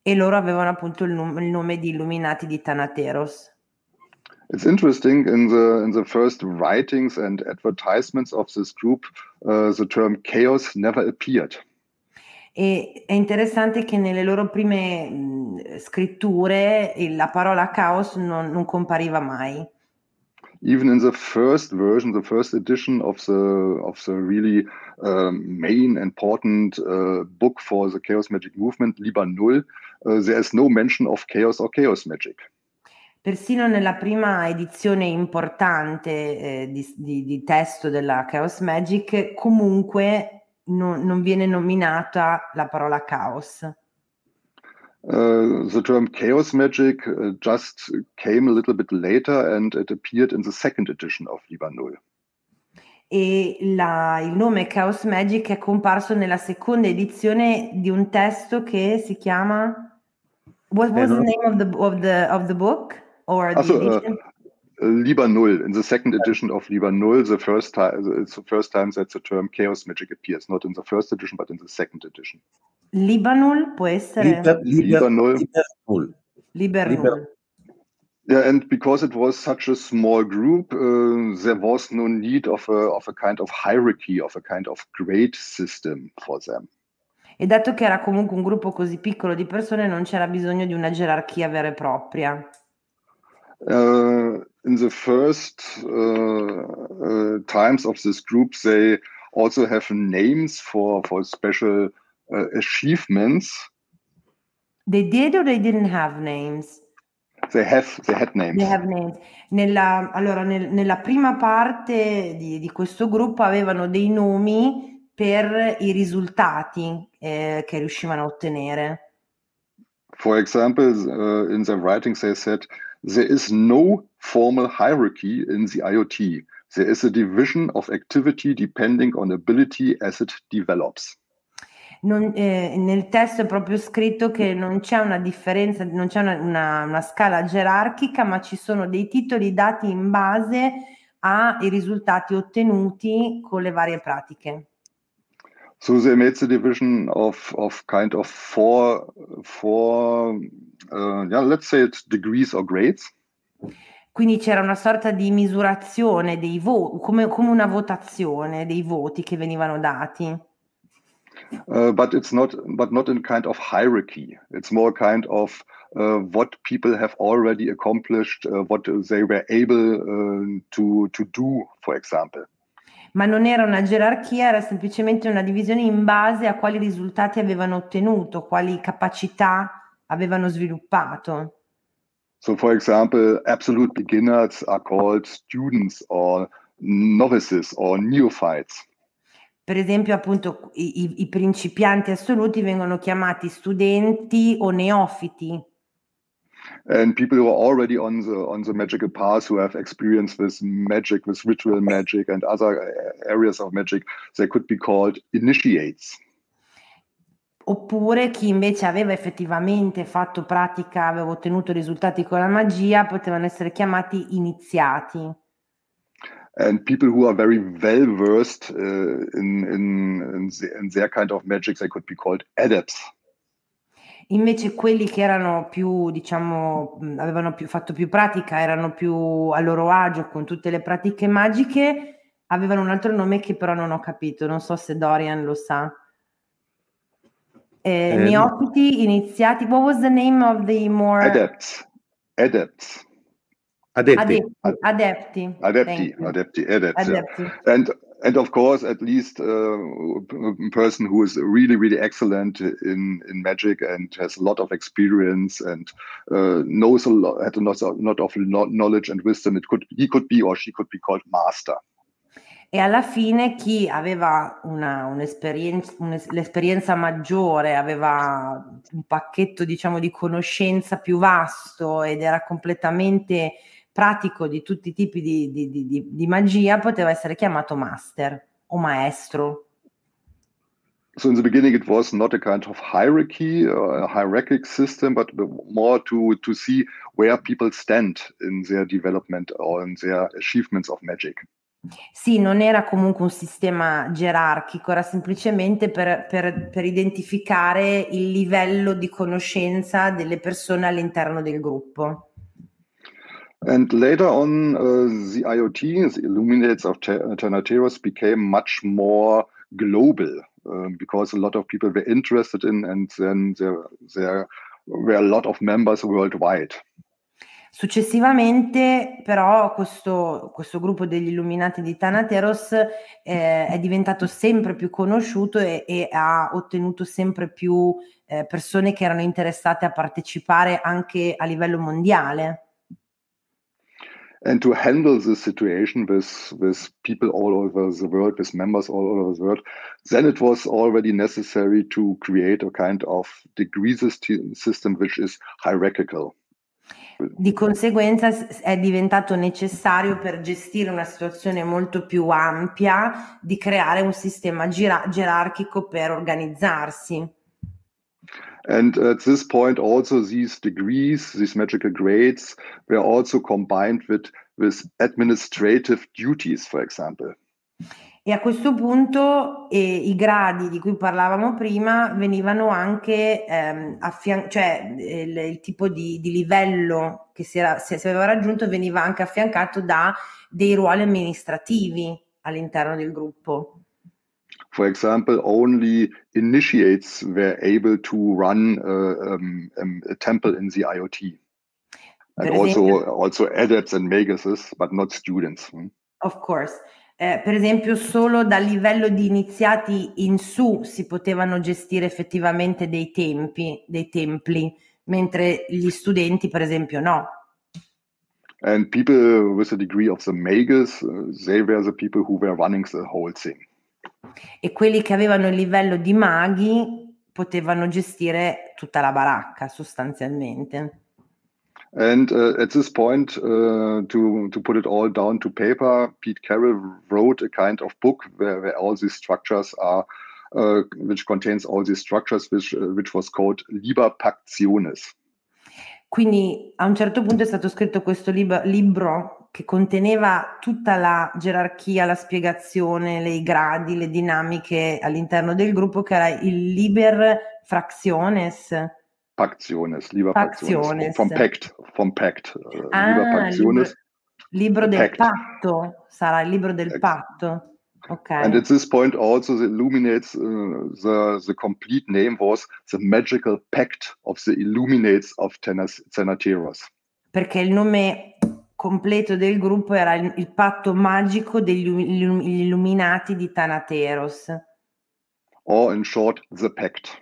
E loro avevano appunto il, num- il nome di Illuminati di Thanateros. It's interesting in the in the first writings and advertisements of this group, uh, the term chaos never appeared. E è interessante che nelle loro prime mh, scritture la parola caos non, non compariva mai. even in the first version, the first edition of the of the really um, main important uh, book for the chaos magic movement, Liber Null, uh, there is no mention of chaos or chaos magic. Persino nella prima edizione importante eh, di, di, di, testo della Chaos Magic, comunque non, non viene nominata la parola caos. Uh, the term chaos magic uh, just came a little bit later and it appeared in the second edition of Liber Null. E la, il nome Chaos Magic è comparso nella seconda edizione di un testo che si chiama What was eh, the name of the, of the, of the book? Or the uh, edition? Uh, Liber Null. In the second edition of Liber Null, the first time it's the first time that the term chaos magic appears, not in the first edition, but in the second edition. Libanul può essere Liber, Liber, Null. Liber Null. Liber Null. Yeah, and because it was such a small group, uh, there was no need of a, of a kind of hierarchy, of a kind of grade system for them. E dato che era comunque un gruppo così piccolo di persone, non c'era bisogno di una gerarchia vera e propria. Uh, in the first uh, uh, times of this group, they also have names for, for special achievements. They did or they didn't have names? They have, they had names. They have names. Nella, allora, nel, nella prima parte di, di questo gruppo avevano dei nomi per i risultati eh, che riuscivano a ottenere. For example, uh, in their writings they said there is no formal hierarchy in the IoT. There is a division of activity depending on ability as it develops. Non, eh, nel testo è proprio scritto che non c'è una differenza, non c'è una, una, una scala gerarchica, ma ci sono dei titoli dati in base ai risultati ottenuti con le varie pratiche. So they made the division of of kind of four four uh, yeah let's say it's degrees or grades. Quindi c'era una sorta di misurazione dei voti, come, come, una votazione dei voti che venivano dati. Uh, but it's not, but not in kind of hierarchy. It's more kind of uh, what people have already accomplished, uh, what they were able uh, to to do, for example ma non era una gerarchia, era semplicemente una divisione in base a quali risultati avevano ottenuto, quali capacità avevano sviluppato. So, for example, absolute beginners are called students or novices or neophytes. Per esempio, appunto, i, i principianti assoluti vengono chiamati studenti o neofiti and people who are already on the on the magical path who have experience with magic with ritual magic and other areas of magic they could be called initiates. Oppure chi invece aveva effettivamente fatto pratica aveva ottenuto risultati con la magia potevano essere chiamati iniziati. And people who are very well versed uh, in, in, in, the, in their kind of magic they could be called adepts Invece quelli che erano più, diciamo, avevano più, fatto più pratica, erano più a loro agio con tutte le pratiche magiche, avevano un altro nome che però non ho capito, non so se Dorian lo sa. Eh, eh, neofiti, iniziati, what was the name of the more... Adepts. Adepts. Adepti. Adepti. Adepti. Adepti. Adepti. And and of course, at least uh, a person who is really, really excellent in, in magic and has a lot of experience and uh, knows a lot, had a lot, of, lot of knowledge and wisdom. It could he could be or she could be called master. E alla fine chi aveva una, un'esperienza, l'esperienza maggiore, aveva un pacchetto diciamo di conoscenza più vasto ed era completamente pratico di tutti i tipi di, di, di, di magia poteva essere chiamato master o maestro. So in the beginning, it was not a kind of hierarchy, uh, a hierarchic system, but more to to see where people stand in their development or in their achievements of magic. Sì, non era comunque un sistema gerarchico, era semplicemente per, per, per identificare il livello di conoscenza delle persone all'interno del gruppo. And later on, uh, the IoT, the Illuminates of Ternateros became much more global uh, because a lot of people were interested in, and then there, there were a lot of members worldwide. Successivamente, però, questo, questo, gruppo degli illuminati di Thanateros eh, è diventato sempre più conosciuto e, e ha ottenuto sempre più eh, persone che erano interessate a partecipare anche a livello mondiale. And to handle the situation with with people all over the world, with members all over the world, then it was already necessary to create a kind of degree system which is hierarchical. Di conseguenza è diventato necessario per gestire una situazione molto più ampia di creare un sistema gerarchico per organizzarsi. And at this point, also these degrees, these magical grades, were also combined with, with administrative duties, for example. E a questo punto eh, i gradi di cui parlavamo prima venivano anche ehm, affian- cioè il, il tipo di, di, livello che si, era, si, si aveva raggiunto veniva anche affiancato da dei ruoli amministrativi all'interno del gruppo. For example, only initiates were able to run uh, um, um, a temple in the IoT. And also, also adepts and maguses, but not students. Hmm? Of course. Eh, per esempio, solo dal livello di iniziati in su si potevano gestire effettivamente dei tempi, dei templi, mentre gli studenti, per esempio, no. And people with a degree of the magus, uh, they were the people who were running the whole thing e quelli che avevano il livello di maghi potevano gestire tutta la baracca sostanzialmente. And uh, at this point, uh, to, to put it all down to paper, Pete Carroll wrote a kind of book where, where all these structures are, uh, which contains all these structures, which, uh, which was called Liber Pactiones. Quindi a un certo punto è stato scritto questo lib- libro che conteneva tutta la gerarchia, la spiegazione, le, i gradi, le dinamiche all'interno del gruppo, che era il Liber Fractiones. Pactiones, Liber Pactiones. From Pact, from Pact. Uh, ah, Liber Pactiones. Libro, libro del pact. patto, sarà il libro del patto. Okay. And at this point, also the illuminates uh, the the complete name was the magical pact of the illuminates of Tenateros. Perché il nome completo del gruppo era il, il patto magico degli illuminati di Thanateros. Or in short, the pact.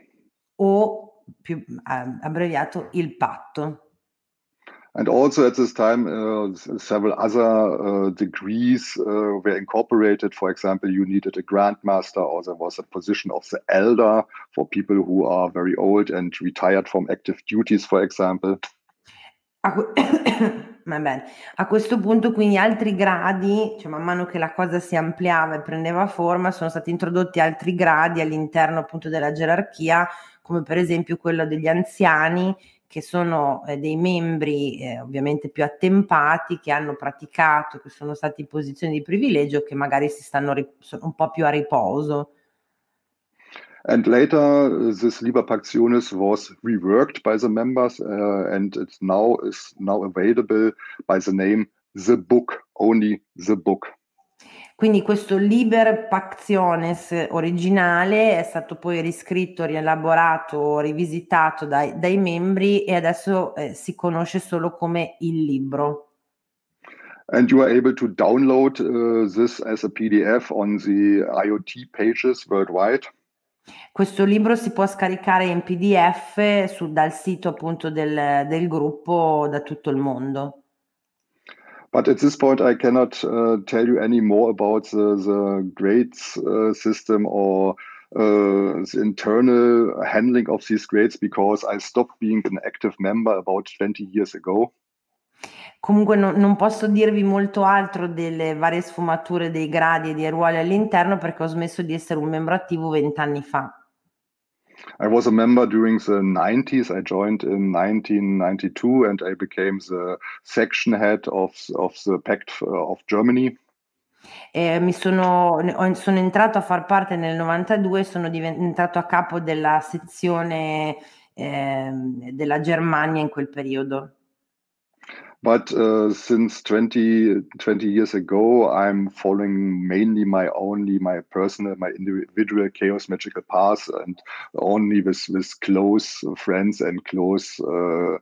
O più abbreviato il patto. And also at this time, uh, several other uh, degrees uh, were incorporated. For example, you needed a grandmaster, or there was a position of the elder for people who are very old and retired from active duties, for example. A, a questo punto, quindi, altri gradi, cioè man mano che la cosa si ampliava e prendeva forma, sono stati introdotti altri gradi all'interno appunto della gerarchia, come per esempio quello degli anziani che sono eh, dei membri eh, ovviamente più attempati, che hanno praticato, che sono stati in posizioni di privilegio, che magari si stanno ri- un po' più a riposo. And later, this Liber Pactionis was reworked by the members, uh, and it now is now available by the name The Book, only The Book. Quindi questo Liber Pactiones originale è stato poi riscritto, rielaborato, rivisitato dai, dai membri e adesso eh, si conosce solo come il libro. And you are able to download uh, this as a PDF on the IoT pages worldwide. Questo libro si può scaricare in PDF su, dal sito appunto del, del gruppo da tutto il mondo. But at this point, I cannot uh, tell you any more about the, the grades uh, system or uh, the internal handling of these grades because I stopped being an active member about 20 years ago. Comunque no, non posso dirvi molto altro delle varie sfumature dei gradi e dei ruoli all'interno perché ho smesso di essere un membro attivo vent'anni fa. I was a member during the 90s. I joined in 1992 and I became the section head of, of the Pact of Germany. Eh, mi sono, sono, entrato a far parte nel 92 sono diventato a capo della sezione eh, della Germania in quel periodo. But uh, since 20, 20 years ago, I'm following mainly my only my personal, my individual chaos magical path, and only with with close friends and close, uh,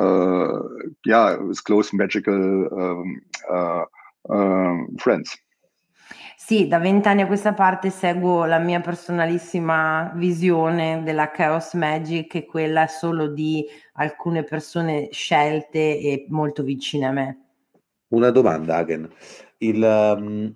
uh, yeah, with close magical um, uh, um, friends. Sì, da vent'anni a questa parte seguo la mia personalissima visione della Chaos Magic, che è quella solo di alcune persone scelte e molto vicine a me. Una domanda, Hagen. Il, um,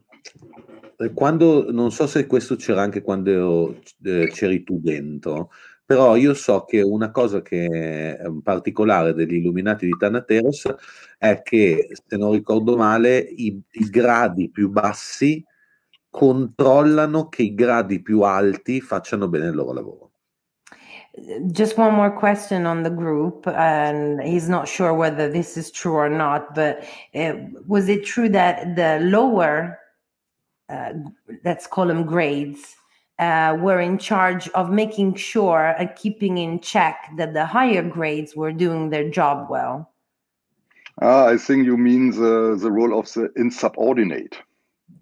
quando, non so se questo c'era anche quando eh, c'eri tu dentro, però io so che una cosa che è particolare degli illuminati di Thanateros è che, se non ricordo male, i, i gradi più bassi controllano che i gradi più alti facciano bene il loro lavoro. just one more question on the group and he's not sure whether this is true or not but uh, was it true that the lower uh, let's call them grades uh, were in charge of making sure and keeping in check that the higher grades were doing their job well ah, i think you mean the, the role of the insubordinate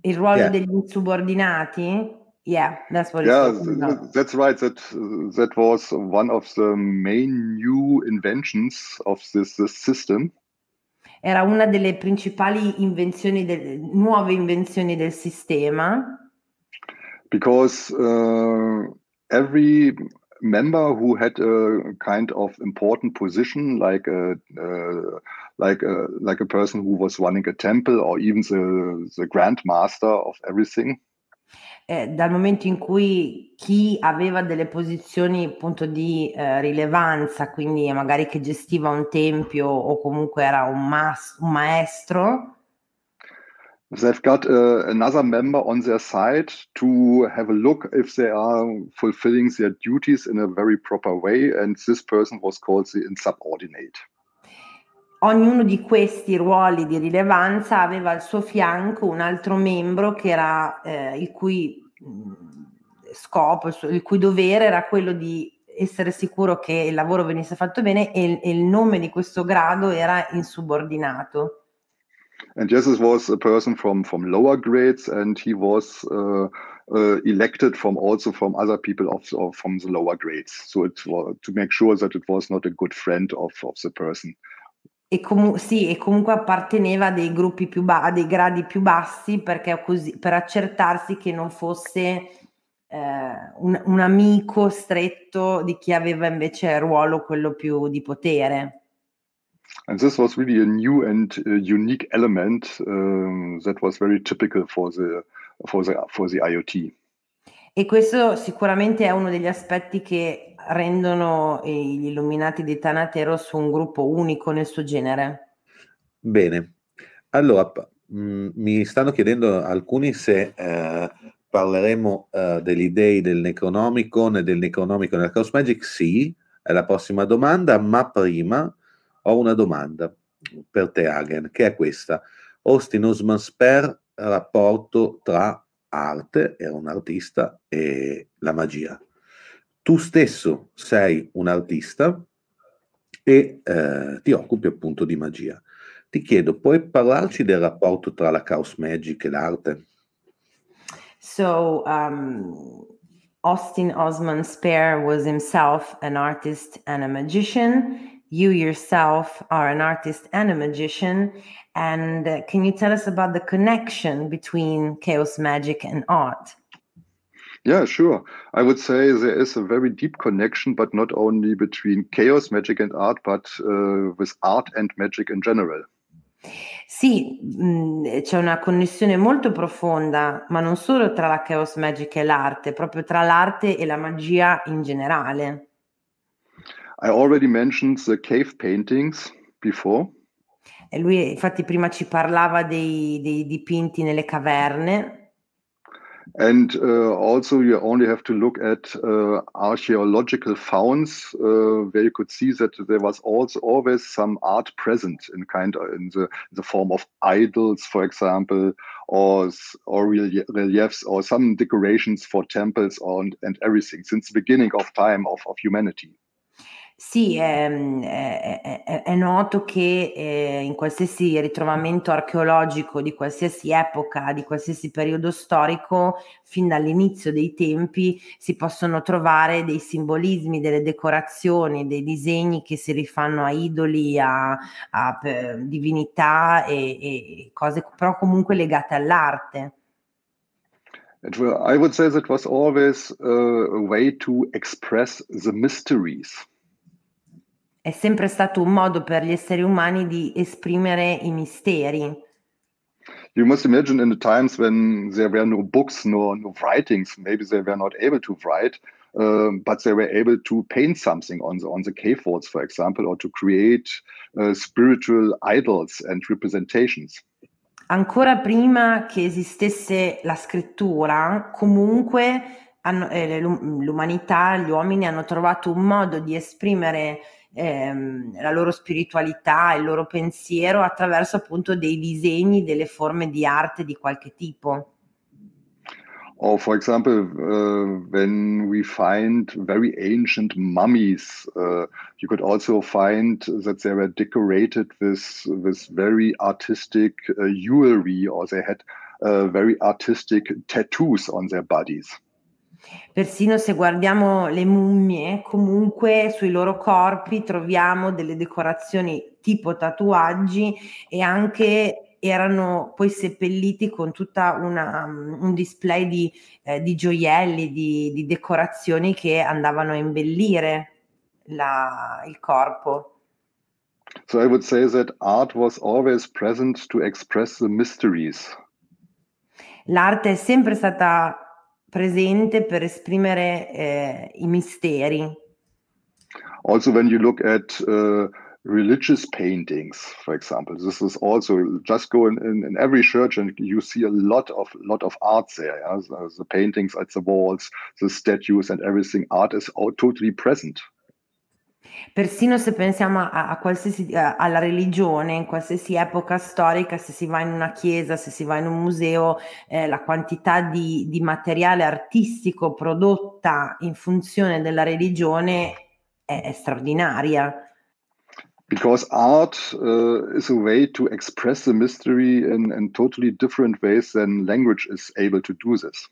il ruolo yeah. degli insubordinati yeah, that's what. Yeah, that's right. That that was one of the main new inventions of this, this system. Era una delle principali invenzioni del, nuove invenzioni del sistema. Because uh, every member who had a kind of important position, like a uh, like a like a person who was running a temple, or even the the grandmaster of everything. eh, dal momento in cui chi aveva delle posizioni appunto di eh, rilevanza, quindi magari che gestiva un tempio o comunque era un, mas- un maestro, they've got uh, another member on their side to have a look if they are fulfilling their duties in a very proper way, and this person was called the insubordinate ognuno di questi ruoli di rilevanza aveva al suo fianco un altro membro che era eh, il cui mh, scopo, il, cui dovere era quello di essere sicuro che il lavoro venisse fatto bene e, e il nome di questo grado era insubordinato. And Jesus was a person from, from lower grades and he was uh, uh, elected from also from other people of, of, from the lower grades. So it was to make sure that it was not a good friend of, of the person. E, comu- sì, e comunque apparteneva a dei gruppi più ba- a dei gradi più bassi perché così, per accertarsi che non fosse eh, un, un, amico stretto di chi aveva invece il ruolo quello più di potere. And this was really a new and uh, unique element um, that was very typical for the, for the, for the IoT. E questo sicuramente è uno degli aspetti che rendono gli illuminati di Thanateros un gruppo unico nel suo genere? Bene, allora mh, mm, mi stanno chiedendo alcuni se eh, parleremo eh, degli dei del Necronomicon e del Necronomicon nella Chaos Magic. Sì, è la prossima domanda, ma prima ho una domanda per te, Hagen, che è questa. Austin Osman Sper, rapporto tra arte, era un artista, e la magia tu stesso sei un artista e eh, ti occupi appunto di magia. Ti chiedo, puoi parlarci del rapporto tra la Chaos Magic e l'arte? So, um, Austin Osman Spare was himself an artist and a magician. You yourself are an artist and a magician. And uh, can you tell us about the connection between chaos magic and art? Yeah, sure. I would say there is a very deep connection, but not only between chaos, magic, and art, but uh, with art and magic in general. Sì, mh, mm, c'è una connessione molto profonda, ma non solo tra la chaos magic e l'arte, proprio tra l'arte e la magia in generale. I already mentioned the cave paintings before. E lui infatti prima ci parlava dei, dei dipinti nelle caverne. And uh, also, you only have to look at uh, archaeological founds uh, where you could see that there was also always some art present in kind of in the, the form of idols, for example, or or reliefs or some decorations for temples and, and everything since the beginning of time of, of humanity. Sì, è, è, è, è noto che eh, in qualsiasi ritrovamento archeologico di qualsiasi epoca, di qualsiasi periodo storico, fin dall'inizio dei tempi si possono trovare dei simbolismi, delle decorazioni, dei disegni che si rifanno a idoli, a, a divinità e, e, cose però comunque legate all'arte. I would say that was always uh, a way to express the mysteries è sempre stato un modo per gli esseri umani di esprimere i misteri. you must imagine in the times when there were no books, no, no writings, maybe they were not able to write, um, but they were able to paint something on the, on the cave walls, for example, or to create uh, spiritual idols and representations. Ancora prima che esistesse la scrittura, comunque hanno, eh, l'umanità, gli uomini hanno trovato un modo di esprimere ehm, la loro spiritualità, il loro pensiero attraverso appunto dei disegni, delle forme di arte di qualche tipo. Or, for example, uh, when we find very ancient mummies, uh, you could also find that they were decorated with with very artistic uh, jewelry, or they had uh, very artistic tattoos on their bodies. Persino se guardiamo le mummie, comunque sui loro corpi troviamo delle decorazioni tipo tatuaggi e anche erano poi seppelliti con tutta una, un display di, eh, di gioielli, di, di, decorazioni che andavano a imbellire la, il corpo. So I would say that art was always present to express the mysteries. L'arte è sempre stata presente per esprimere eh, i misteri. Also, when you look at uh, religious paintings, for example, this is also just go in, in, in, every church and you see a lot of lot of art there. Yeah? The, the paintings at the walls, the statues, and everything. Art is all totally present. Persino se pensiamo a, a qualsiasi, a, alla religione, in qualsiasi epoca storica, se si va in una chiesa, se si va in un museo, eh, la quantità di, di materiale artistico prodotta in funzione della religione è, è straordinaria. Because art uh, is a way to express the mystery in, in totally different ways than language is able to do this.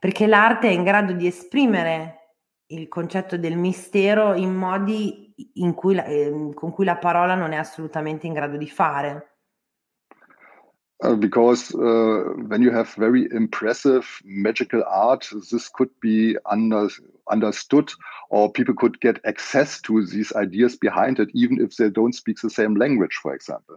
Perché l'arte è in grado di esprimere il concetto del mistero in modi in cui la, eh, con cui la parola non è assolutamente in grado di fare. Uh, because uh, when you have very impressive magical art, this could be under, understood, or people could get access to these ideas behind it, even if they don't speak the same language, for example.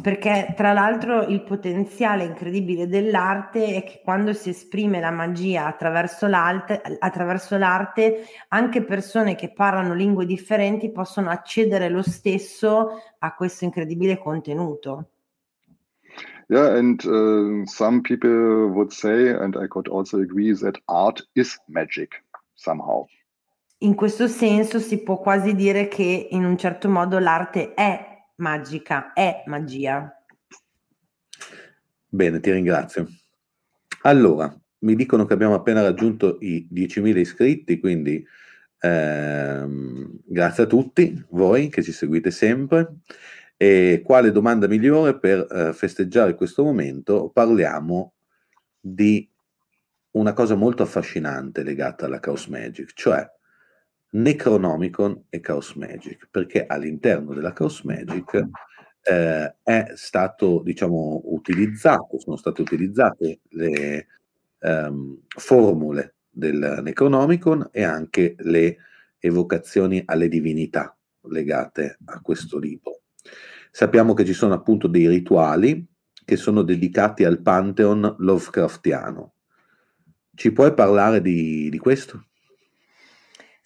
Perché tra l'altro il potenziale incredibile dell'arte è che quando si esprime la magia attraverso l'arte, attraverso l'arte, anche persone che parlano lingue differenti possono accedere lo stesso a questo incredibile contenuto. Yeah, and uh, some people would say, and I could also agree, that art is magic somehow. In questo senso si può quasi dire che in un certo modo l'arte è magica, è magia. Bene, ti ringrazio. Allora, mi dicono che abbiamo appena raggiunto i 10.000 iscritti, quindi ehm, grazie a tutti voi che ci seguite sempre. E quale domanda migliore per eh, festeggiare questo momento? Parliamo di una cosa molto affascinante legata alla Chaos Magic, cioè Necronomicon e Chaos Magic, perché all'interno della Chaos Magic eh, è stato, diciamo, utilizzato, sono state utilizzate le ehm, formule del Necronomicon e anche le evocazioni alle divinità legate a questo libro. Sappiamo che ci sono appunto dei rituali che sono dedicati al Pantheon Lovecraftiano. Ci puoi parlare di, di questo?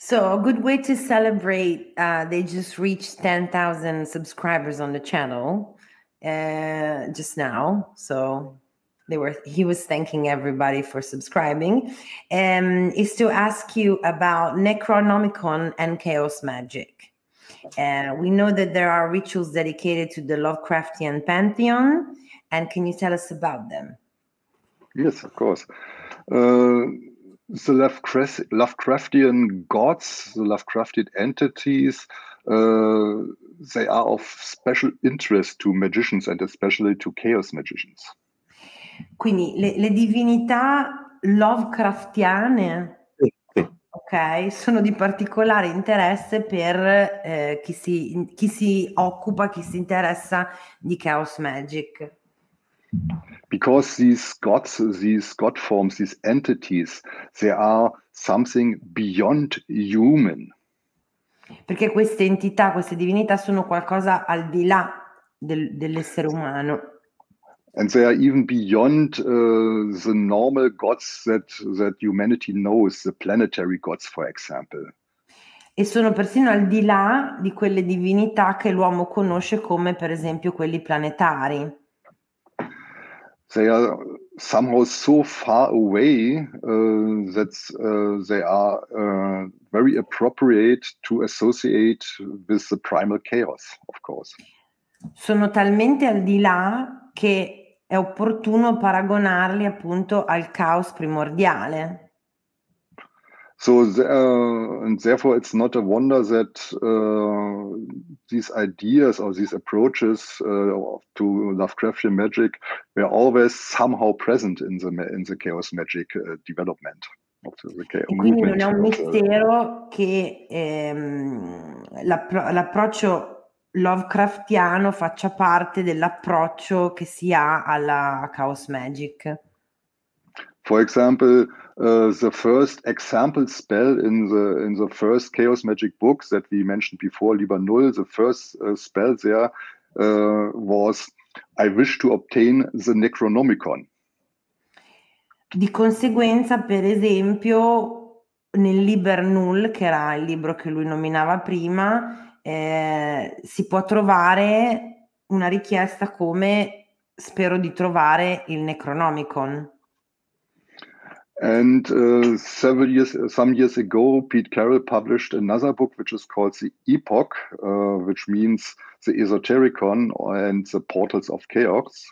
So, a good way to celebrate, uh, they just reached 10,000 subscribers on the channel uh, just now. So, they were he was thanking everybody for subscribing. Um, is to ask you about necronomicon and chaos magic. Uh, we know that there are rituals dedicated to the lovecraftian pantheon. And can you tell us about them? Yes of course. Uh, the Lovecraftian gods, the Lovecraftian entities, uh, they are of special interest to magicians and especially to chaos magicians. Quindi le, le divinità Lovecraftiane ok, sono di particolare interesse per eh, chi, si, chi si occupa, chi si interessa di chaos magic. Because these gods, these god forms, these entities, they are something beyond human. Perché queste entità, queste divinità sono qualcosa al di là del, dell'essere umano. and they are even beyond uh, the normal gods that that humanity knows, the planetary gods, for example. E sono persino al di là di quelle divinità che l'uomo conosce come per esempio quelli planetari. They are somehow so far away uh, that uh, they are uh, very appropriate to associate with the primal chaos, of course. Sono talmente al di là che è opportuno paragonarli appunto al caos primordiale. So, uh, and therefore, it's not a wonder that uh, these ideas or these approaches uh, to Lovecraftian magic were always somehow present in the in the chaos magic uh, development. The quindi non è un mistero che ehm, l'approccio Lovecraftiano faccia parte dell'approccio che si ha alla Chaos Magic. For example, uh, the first example spell in the in the first Chaos Magic books that we mentioned before, Liber Null, the first uh, spell there uh, was I wish to obtain the Necronomicon. Di conseguenza, per esempio, nel Liber Null, che era il libro che lui nominava prima, eh, si può trovare una richiesta come spero di trovare il Necronomicon. And uh, several years, some years ago, Pete Carroll published another book which is called The Epoch, uh, which means the Esotericon and the Portals of Chaos.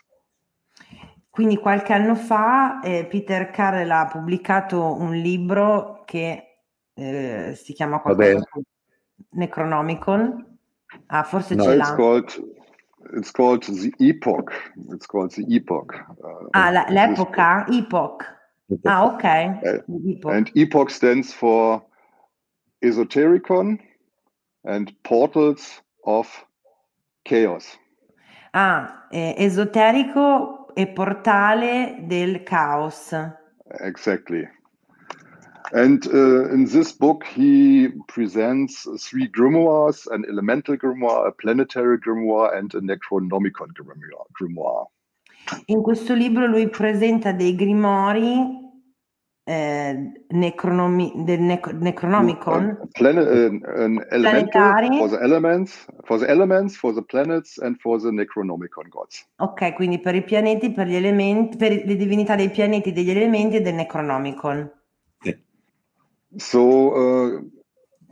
Quindi qualche anno fa eh, Peter Carroll ha pubblicato un libro che eh, si chiama qualcosa Necronomicon? Ah, forse no, ce it's called, it's called the Epoch. It's called the Epoch. Uh, ah, la, l'epoca? Epoch. Ah, ok. epoch. And Epoch stands for Esotericon and Portals of Chaos. Ah, eh, esoterico e portale del caos. Exactly. And uh, in this book, he presents three grimoires an elemental grimoire, a planetary grimoire, and a Necronomicon grimoire. In questo libro lui presenta dei grimori eh, necronomi, del nec- Necronomicon uh, planet, uh, for the elements, for the elements, for the planets and for the Necronomicon gods. Ok, quindi per i pianeti, per gli elementi, per le divinità dei pianeti, degli elementi e del Necronomicon. So, uh,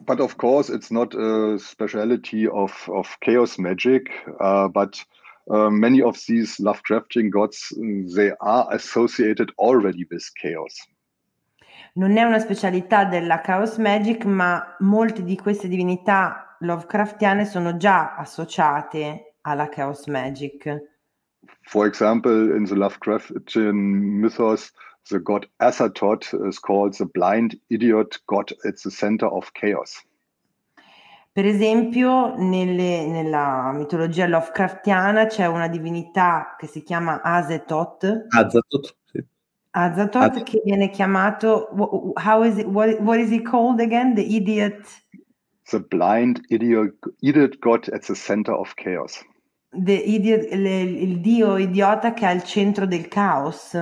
but of course, it's not a speciality of, of chaos magic, uh, but uh, many of these Lovecraftian gods, they are associated already with chaos. Non è una specialità della Chaos Magic, ma molte di queste divinità Lovecraftiane sono già associate alla Chaos Magic. For example, in the Lovecraftian mythos, the god Azathoth is called the blind idiot god at the center of chaos. Per esempio, nelle, nella mitologia Lovecraftiana c'è una divinità che si chiama Azathoth. Azathoth, sì. Azathoth Az- che viene chiamato how is it what, what is he called again? The idiot The blind idiot, idiot god at the center of chaos. The idiot, le, il dio idiota che è al centro del caos.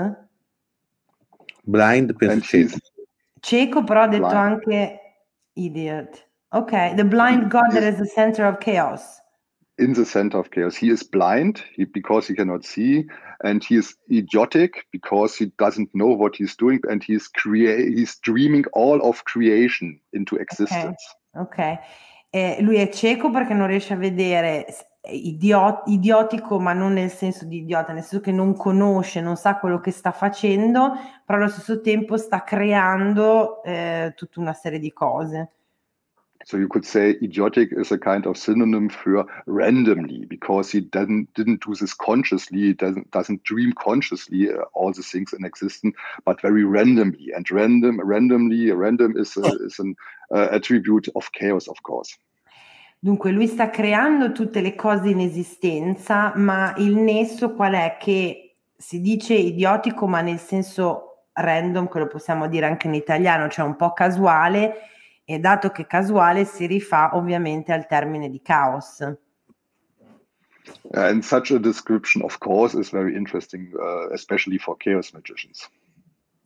Blind penso cieco. Cieco però ha detto blind. anche idiot. Ok, the blind god that is the center of chaos. In the center of chaos. He is blind he, because he cannot see, and he is idiotic because he doesn't know what he's doing, and he's crea- he's dreaming all of creation into existence. Ok. okay. Eh, lui è cieco perché non riesce a vedere idiot- idiotico, ma non nel senso di idiota, nel senso che non conosce, non sa quello che sta facendo, però allo stesso tempo sta creando eh, tutta una serie di cose. So you could say idiotic is a kind of synonym for randomly because he doesn't didn't do this consciously, doesn't doesn't dream consciously uh, all the things in existence, but very randomly. And random, randomly, random is a, is an uh, attribute of chaos, of course. Dunque lui sta creando tutte le cose in esistenza, ma il nesso qual è? Che si dice idiotico, ma nel senso random, che lo possiamo dire anche in italiano, cioè un po' casuale, e dato che casuale si rifà ovviamente al termine di caos. And such a description, of course, is very interesting, uh, especially for chaos magicians.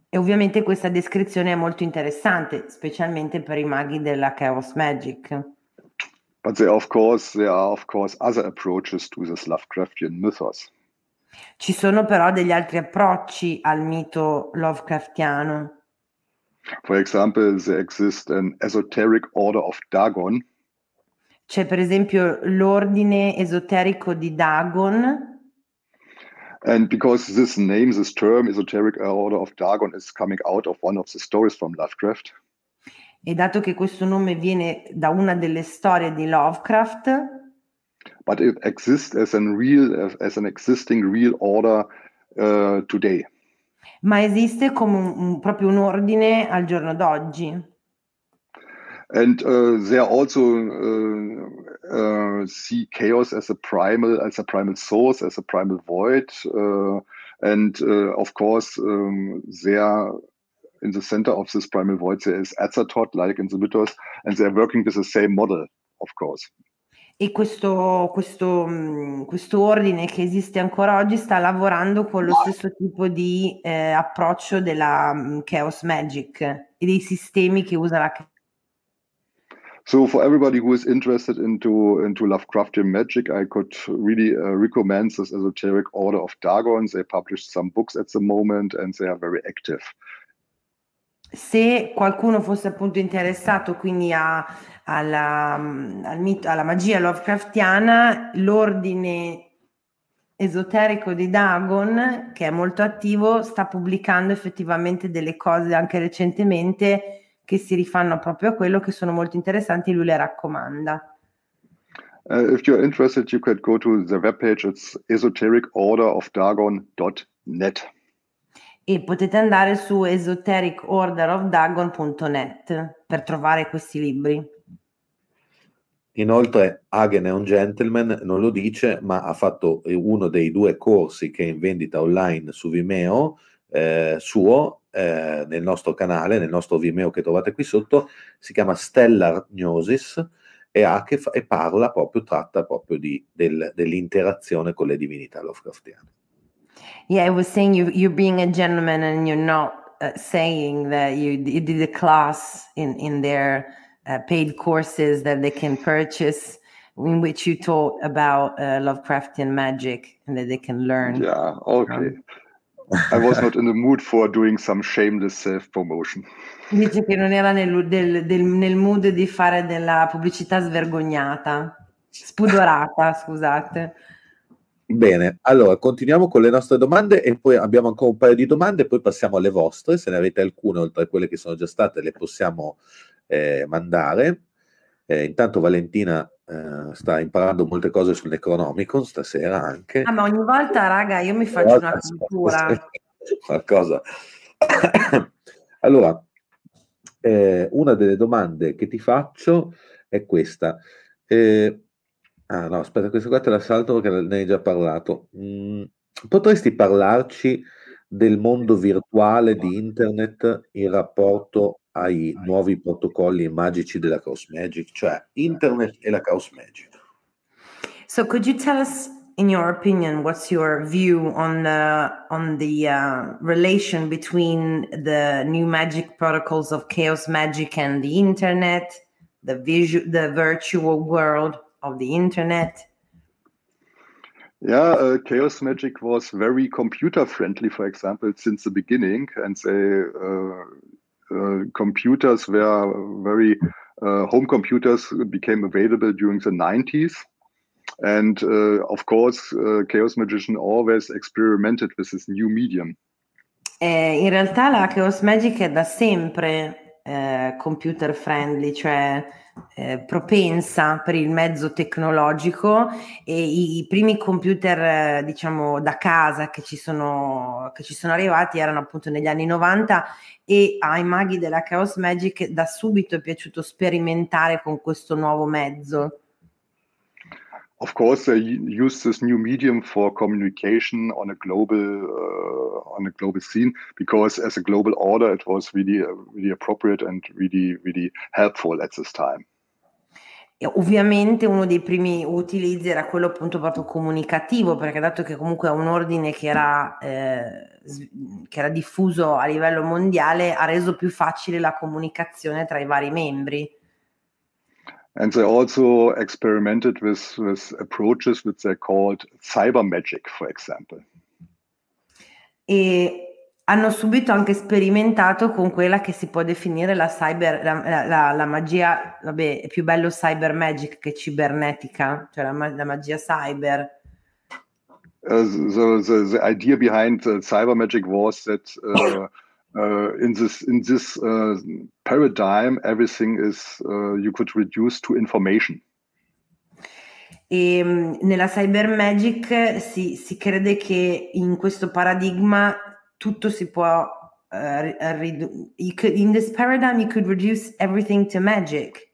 E ovviamente questa descrizione è molto interessante, specialmente per i maghi della Chaos Magic. But there, of course, there are of course other approaches to this Lovecraftian mythos. Ci sono però degli altri approcci al mito Lovecraftiano. For example, there exists an esoteric order of Dagon. C'è per esempio l'ordine esoterico di Dagon. And because this name, this term, esoteric order of Dagon, is coming out of one of the stories from Lovecraft. E dato che questo nome viene da una delle storie di Lovecraft, but it exists as an real, as an existing real order uh, today. Ma esiste come un, un- proprio un ordine al giorno d'oggi. And uh, they also uh, uh, see chaos as a primal, as a primal source, as a primal void, uh, and uh, of course, um, there in the center of this primal void there is Azathoth, like in the mythos, and they are working with the same model, of course. E questo, questo, mh, questo ordine che esiste ancora oggi sta lavorando con lo stesso tipo di eh, approccio della mh, Chaos Magic e dei sistemi che usa la So for everybody who is interested into into Lovecraftian magic, I could really uh, recommend this esoteric order of Dagon. They published some books at the moment, and they are very active. Se qualcuno fosse appunto interessato quindi a- alla, mh, al mito- alla magia Lovecraftiana, l'ordine esoterico di Dagon, che è molto attivo, sta pubblicando effettivamente delle cose anche recentemente che si rifanno proprio a quello, che sono molto interessanti e lui le raccomanda. Uh, if you're interested, you could go to the webpage. It's esotericorderofdagon.net. E potete andare su esotericordерofdagon.net per trovare questi libri. Inoltre Hagen è un gentleman, non lo dice, ma ha fatto uno dei due corsi che è in vendita online su Vimeo, eh, suo, eh, nel nostro canale, nel nostro Vimeo che trovate qui sotto, si chiama Stellar Gnosis e, ha che fa- e parla proprio, tratta proprio di- del- dell'interazione con le divinità Lovecraftiane. Yeah, I was saying you you're being a gentleman and you're not uh, saying that you you did a class in in their uh, paid courses that they can purchase in which you taught about uh, Lovecraftian magic and that they can learn. Yeah, okay. I was not in the mood for doing some shameless self promotion. Dice che non era nel, del- del- nel mood di fare della pubblicità svergognata, spudorata, scusate. Bene, allora continuiamo con le nostre domande e poi abbiamo ancora un paio di domande, poi passiamo alle vostre. Se ne avete alcune oltre a quelle che sono già state, le possiamo eh, mandare. Eh, intanto Valentina eh, sta imparando molte cose sul Necronomicon stasera anche. Ah, ma ogni volta, raga, io mi faccio una cultura. Qualcosa. allora, eh, una delle domande che ti faccio è questa. Eh, ah no, aspetta, questa qua te la salto perché ne hai già parlato. Mm, potresti parlarci del mondo virtuale di internet in rapporto ai nuovi protocolli magici della Chaos Magic, cioè internet e la Chaos Magic? So, could you tell us, in your opinion, what's your view on the on the uh, relation between the new magic protocols of chaos magic and the internet, the visual, the virtual world of the internet? Yeah, uh, Chaos Magic was very computer friendly, for example, since the beginning, and they uh, uh, computers were very uh, home computers became available during the 90s. And uh, of course, Chaos Magician always experimented with this new medium. Eh, in realtà la Chaos Magic è da sempre eh, computer friendly, cioè eh, propensa per il mezzo tecnologico e i, i primi computer, eh, diciamo, da casa che ci, sono, che ci sono arrivati erano appunto negli anni 90 e ai maghi della Chaos Magic da subito è piaciuto sperimentare con questo nuovo mezzo. Of course, they use this new medium for communication on a global uh, on a global scene because, as a global order, it was really uh, really appropriate and really really helpful at this time. Ovviamente uno dei primi utilizzi era quello appunto proprio comunicativo, perché dato che comunque è un ordine che era, eh, che era diffuso a livello mondiale, ha reso più facile la comunicazione tra i vari membri. And they also experimented with, with approaches which they called cyber magic, for example. E hanno subito anche sperimentato con quella che si può definire la cyber, la, la, la magia, vabbè, è più bello cyber magic che cibernetica, cioè la, la magia cyber. Uh, so the, the idea behind uh, cyber magic was that uh, uh, in this in this uh, paradigm everything is uh, you could reduce to information. E ehm, nella cyber magic si, si crede che in questo paradigma tutto si può uh, ridu- could, in this paradigm you could reduce everything to magic.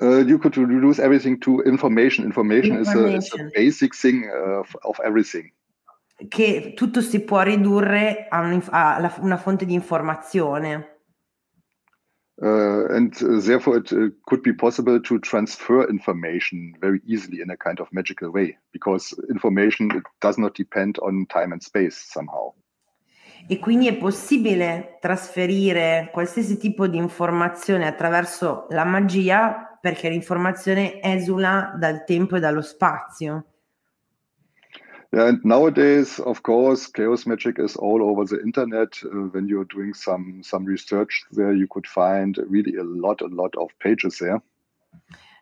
Uh, you could reduce everything to information. Information, information. Is, a, is, a, basic thing of, of, everything. Che tutto si può ridurre a, un, a una fonte di informazione. Uh, and uh, therefore, it uh, could be possible to transfer information very easily in a kind of magical way because information does not depend on time and space somehow. e quindi è possibile trasferire qualsiasi tipo di informazione attraverso la magia perché l'informazione esula dal tempo e dallo spazio. Yeah, and nowadays, of course, chaos magic is all over the internet. Uh, when you're doing some some research there, you could find really a lot, a lot of pages there.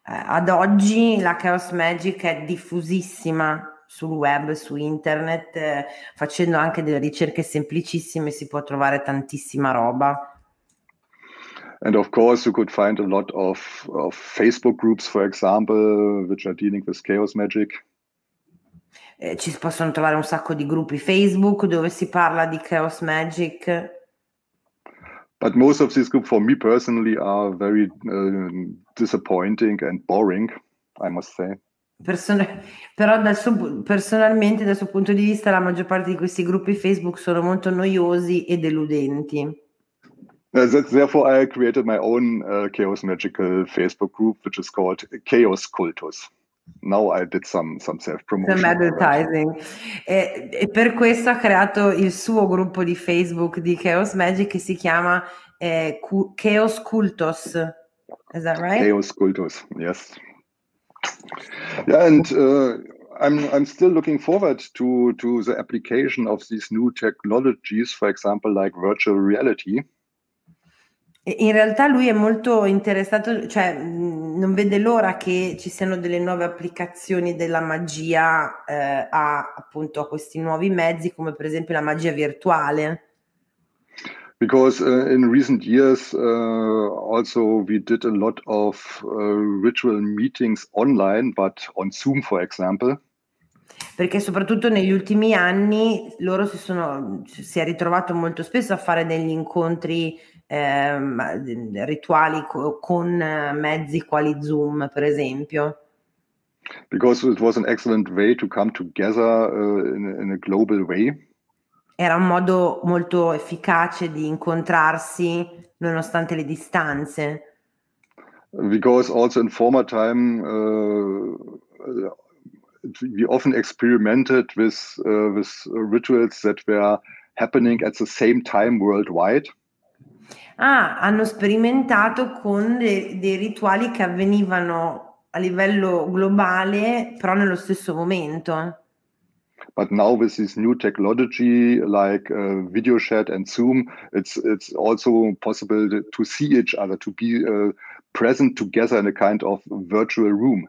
Uh, ad oggi la chaos magic è diffusissima sul web, su internet, eh, facendo anche delle ricerche semplicissime si può trovare tantissima roba. And of course, you could find a lot of, of Facebook groups, for example, which are dealing with chaos magic. Eh, ci possono trovare un sacco di gruppi Facebook dove si parla di chaos magic. But most of these groups, for me personally, are very uh, disappointing and boring, I must say. Person- però dal suo, personalmente, dal suo punto di vista, la maggior parte di questi gruppi Facebook sono molto noiosi e deludenti. Uh, therefore, I created my own uh, Chaos Magical Facebook group, which is called Chaos Cultus. Now I did some, some self-promotion. Some advertising. E, e, per questo ha creato il suo gruppo di Facebook di Chaos Magic che si chiama eh, Chaos Cultus. Is that right? Chaos Cultus, yes. Yeah, and uh, I'm I'm still looking forward to to the application of these new technologies, for example, like virtual reality. In realtà lui è molto interessato, cioè non vede l'ora che ci siano delle nuove applicazioni della magia eh, a, appunto a questi nuovi mezzi, come per esempio la magia virtuale. because uh, in recent years uh, also we did a lot of uh, ritual meetings online but on zoom for example perché soprattutto negli ultimi anni loro si, sono, si è ritrovato molto spesso a fare degli incontri eh, rituali co- con mezzi quali Zoom, per esempio. Because it was an excellent way to come together uh, in, in, a global way era un modo molto efficace di incontrarsi nonostante le distanze. Because also in former time uh, we often experimented with, uh, with rituals that were happening at the same time worldwide. Ah, hanno sperimentato con de- dei rituali che avvenivano a livello globale, però nello stesso momento. But now with this new technology like uh, video chat and Zoom, it's it's also possible to see each other, to be uh, present together in a kind of virtual room.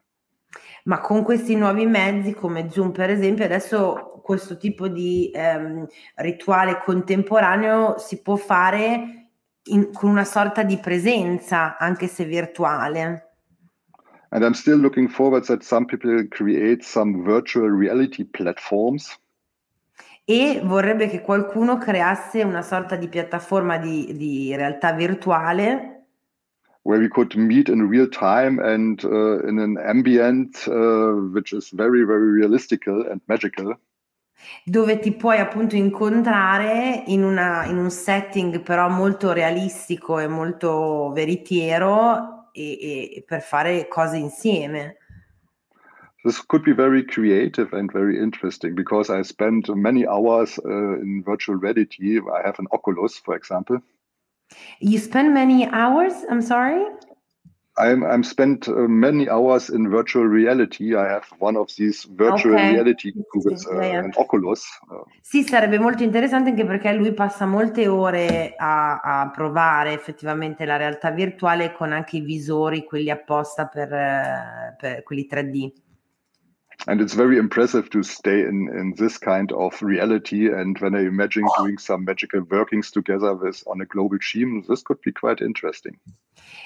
Ma con questi nuovi mezzi come Zoom, per esempio, adesso questo tipo di ehm, rituale contemporaneo si può fare in, con una sorta di presenza, anche se virtuale. And I'm still looking forward that some people create some virtual reality platforms. E vorrebbe che qualcuno creasse una sorta di piattaforma di, di realtà virtuale. Where we could meet in real time and uh, in an ambient uh, which is very, very realistical and magical. Dove ti puoi appunto incontrare in, una, in un setting però molto realistico e molto veritiero e, e per fare cose insieme. This could be very creative and very interesting because I spent many hours uh, in virtual reality. I have an Oculus, for example. You spend many hours? I'm sorry? I'm I'm spent uh, many hours in virtual reality. I have one of these virtual okay. reality goggles, uh, yeah. Oculus. Sì, sarebbe molto interessante anche perché lui passa molte ore a, a, provare effettivamente la realtà virtuale con anche i visori, quelli apposta per, uh, per quelli 3D. And it's very impressive to stay in, in this kind of reality. And when I imagine doing some magical workings together with on a global team, this could be quite interesting.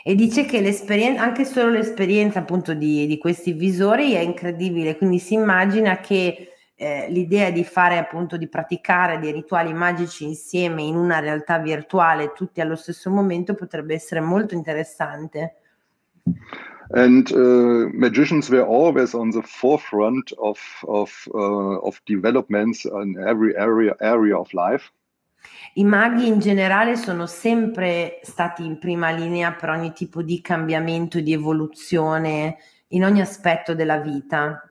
E dice che l'esperienza, anche solo l'esperienza appunto di, di questi visori è incredibile, quindi si immagina che eh, l'idea di fare appunto di praticare dei rituali magici insieme in una realtà virtuale tutti allo stesso momento potrebbe essere molto interessante. And uh, magicians were always on the forefront of of uh, of developments in every area area of life. I maghi in generale sono sempre stati in prima linea per ogni tipo di cambiamento, di evoluzione in ogni aspetto della vita.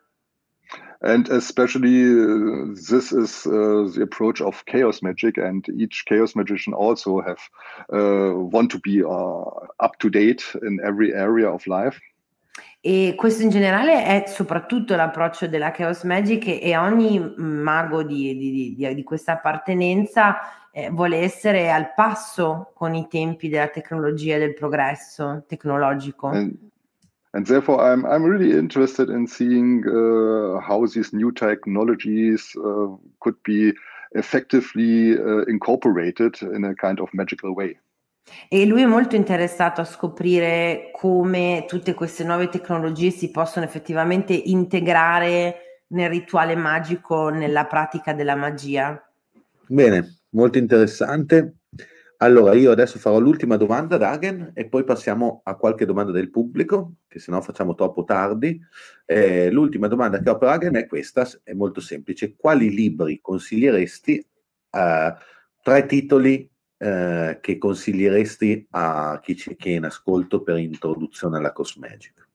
And especially uh, this is uh, the approach of chaos magic, and each chaos magician also have uh, want to be uh, up to date in every area of life. E questo in generale è soprattutto l'approccio della Chaos Magic e ogni mago di, di, di, di questa appartenenza eh, vuole essere al passo con i tempi della tecnologia e del progresso tecnologico. And, and therefore I'm, I'm really interested in seeing uh, how these new technologies uh, could be effectively uh, incorporated in a kind of magical way. E lui è molto interessato a scoprire come tutte queste nuove tecnologie si possono effettivamente integrare nel rituale magico, nella pratica della magia. Bene, molto interessante. Allora, io adesso farò l'ultima domanda ad Hagen e poi passiamo a qualche domanda del pubblico, che se no facciamo troppo tardi. Eh, l'ultima domanda che ho per Hagen è questa, è molto semplice. Quali libri consiglieresti? Uh, tre titoli eh, che consiglieresti a chi ci è in ascolto per introduzione alla Cosmagic?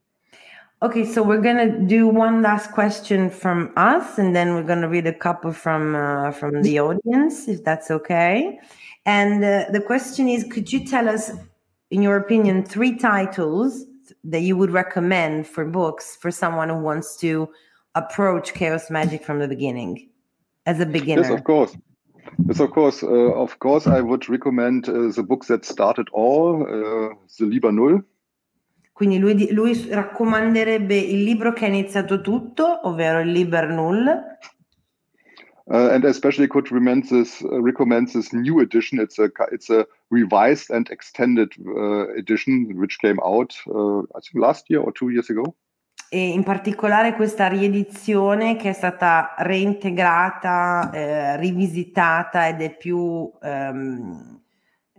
Okay, so we're gonna do one last question from us, and then we're gonna read a couple from uh, from the audience, if that's okay. And uh, the question is, could you tell us, in your opinion, three titles that you would recommend for books for someone who wants to approach chaos magic from the beginning, as a beginner? Yes, of course. Yes, of course. Uh, of course, I would recommend uh, the book that started all, uh, The Liber Null. Quindi lui, lui, raccomanderebbe il libro che ha iniziato tutto, ovvero il Liber Null. Uh, and especially could recommend this, uh, recommend this new edition. It's a it's a revised and extended uh, edition which came out I think last year or two years ago e in particolare questa riedizione che è stata reintegrata, eh, rivisitata ed è più ehm,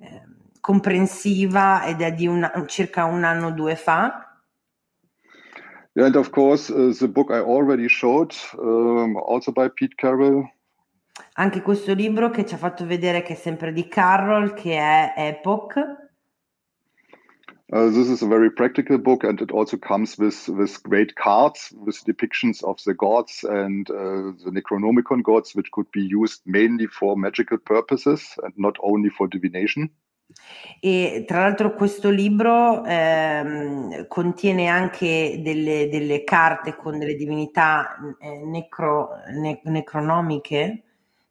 eh, comprensiva ed è di una, circa un anno o due fa. Yeah, and of course uh, the book I already showed, um, also by Pete Carroll. Anche questo libro che ci ha fatto vedere che è sempre di Carroll, che è Epoch. Uh, this is a very practical book, and it also comes with with great cards with depictions of the gods and uh, the Necronomicon gods, which could be used mainly for magical purposes and not only for divination. E tra l'altro questo libro ehm, contiene anche delle, delle, carte con delle divinità eh, necro, ne, necronomiche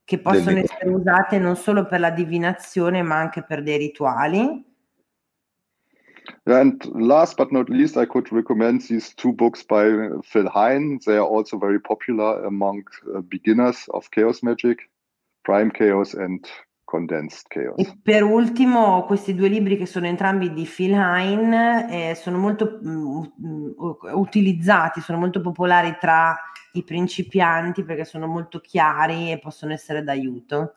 che possono essere usate non solo per la divinazione ma anche per dei rituali. And last but not least, I could recommend these two books by Phil Hine. They are also very popular among uh, beginners of chaos magic, Prime Chaos and Condensed Chaos. E per ultimo, questi due libri che sono entrambi di Phil Hine eh, sono molto mm, mm utilizzati, sono molto popolari tra i principianti perché sono molto chiari e possono essere d'aiuto.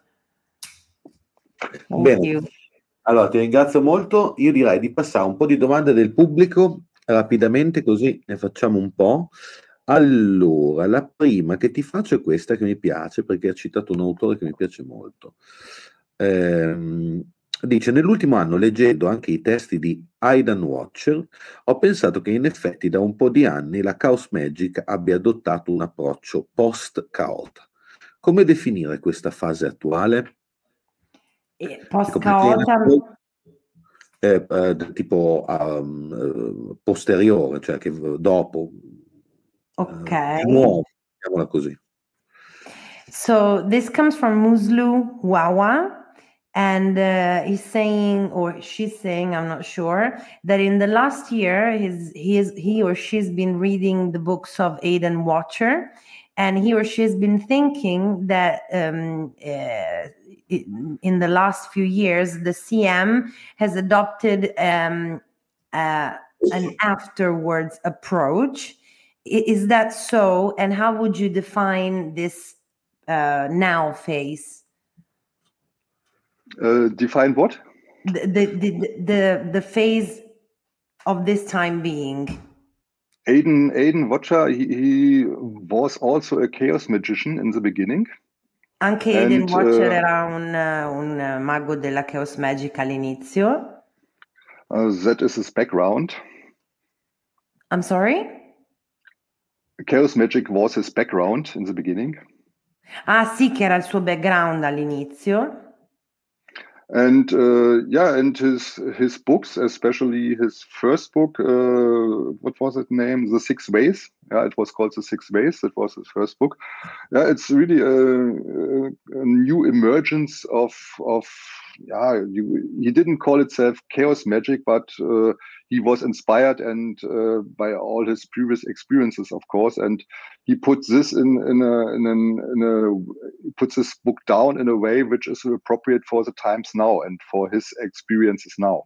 Thank Bene. You. Allora, ti ringrazio molto. Io direi di passare un po' di domande del pubblico rapidamente, così ne facciamo un po'. Allora, la prima che ti faccio è questa che mi piace perché ha citato un autore che mi piace molto. Eh, Dice, nell'ultimo anno leggendo anche i testi di Aidan Watcher, ho pensato che in effetti da un po' di anni la Chaos Magic abbia adottato un approccio post-caota. Come definire questa fase attuale? Post-caota? Eh, eh, tipo um, posteriore, cioè che dopo. Ok. Eh, nuovo, chiamiamola così. So this comes from Muslu Wawa. and uh, he's saying or she's saying i'm not sure that in the last year his, his he or she's been reading the books of aidan watcher and he or she's been thinking that um, uh, in the last few years the cm has adopted um, uh, an afterwards approach is that so and how would you define this uh, now phase uh, define what? The, the, the, the, the phase of this time being. Aiden, Aiden Watcher, he, he, was also a chaos magician in the beginning. Anche Aiden and, Watcher uh, era un, un, mago della chaos magic all'inizio. Uh, that is his background. I'm sorry? Chaos magic was his background in the beginning. Ah sì, che era il suo background all'inizio. And uh, yeah and his his books especially his first book uh, what was it named the six ways. Yeah it was called the six ways. That was his first book. Yeah it's really a, a new emergence of of yeah you, he didn't call itself chaos magic but uh, he was inspired and uh, by all his previous experiences of course and he puts this in in a, in, an, in a puts this book down in a way which is appropriate for the times now and for his experiences now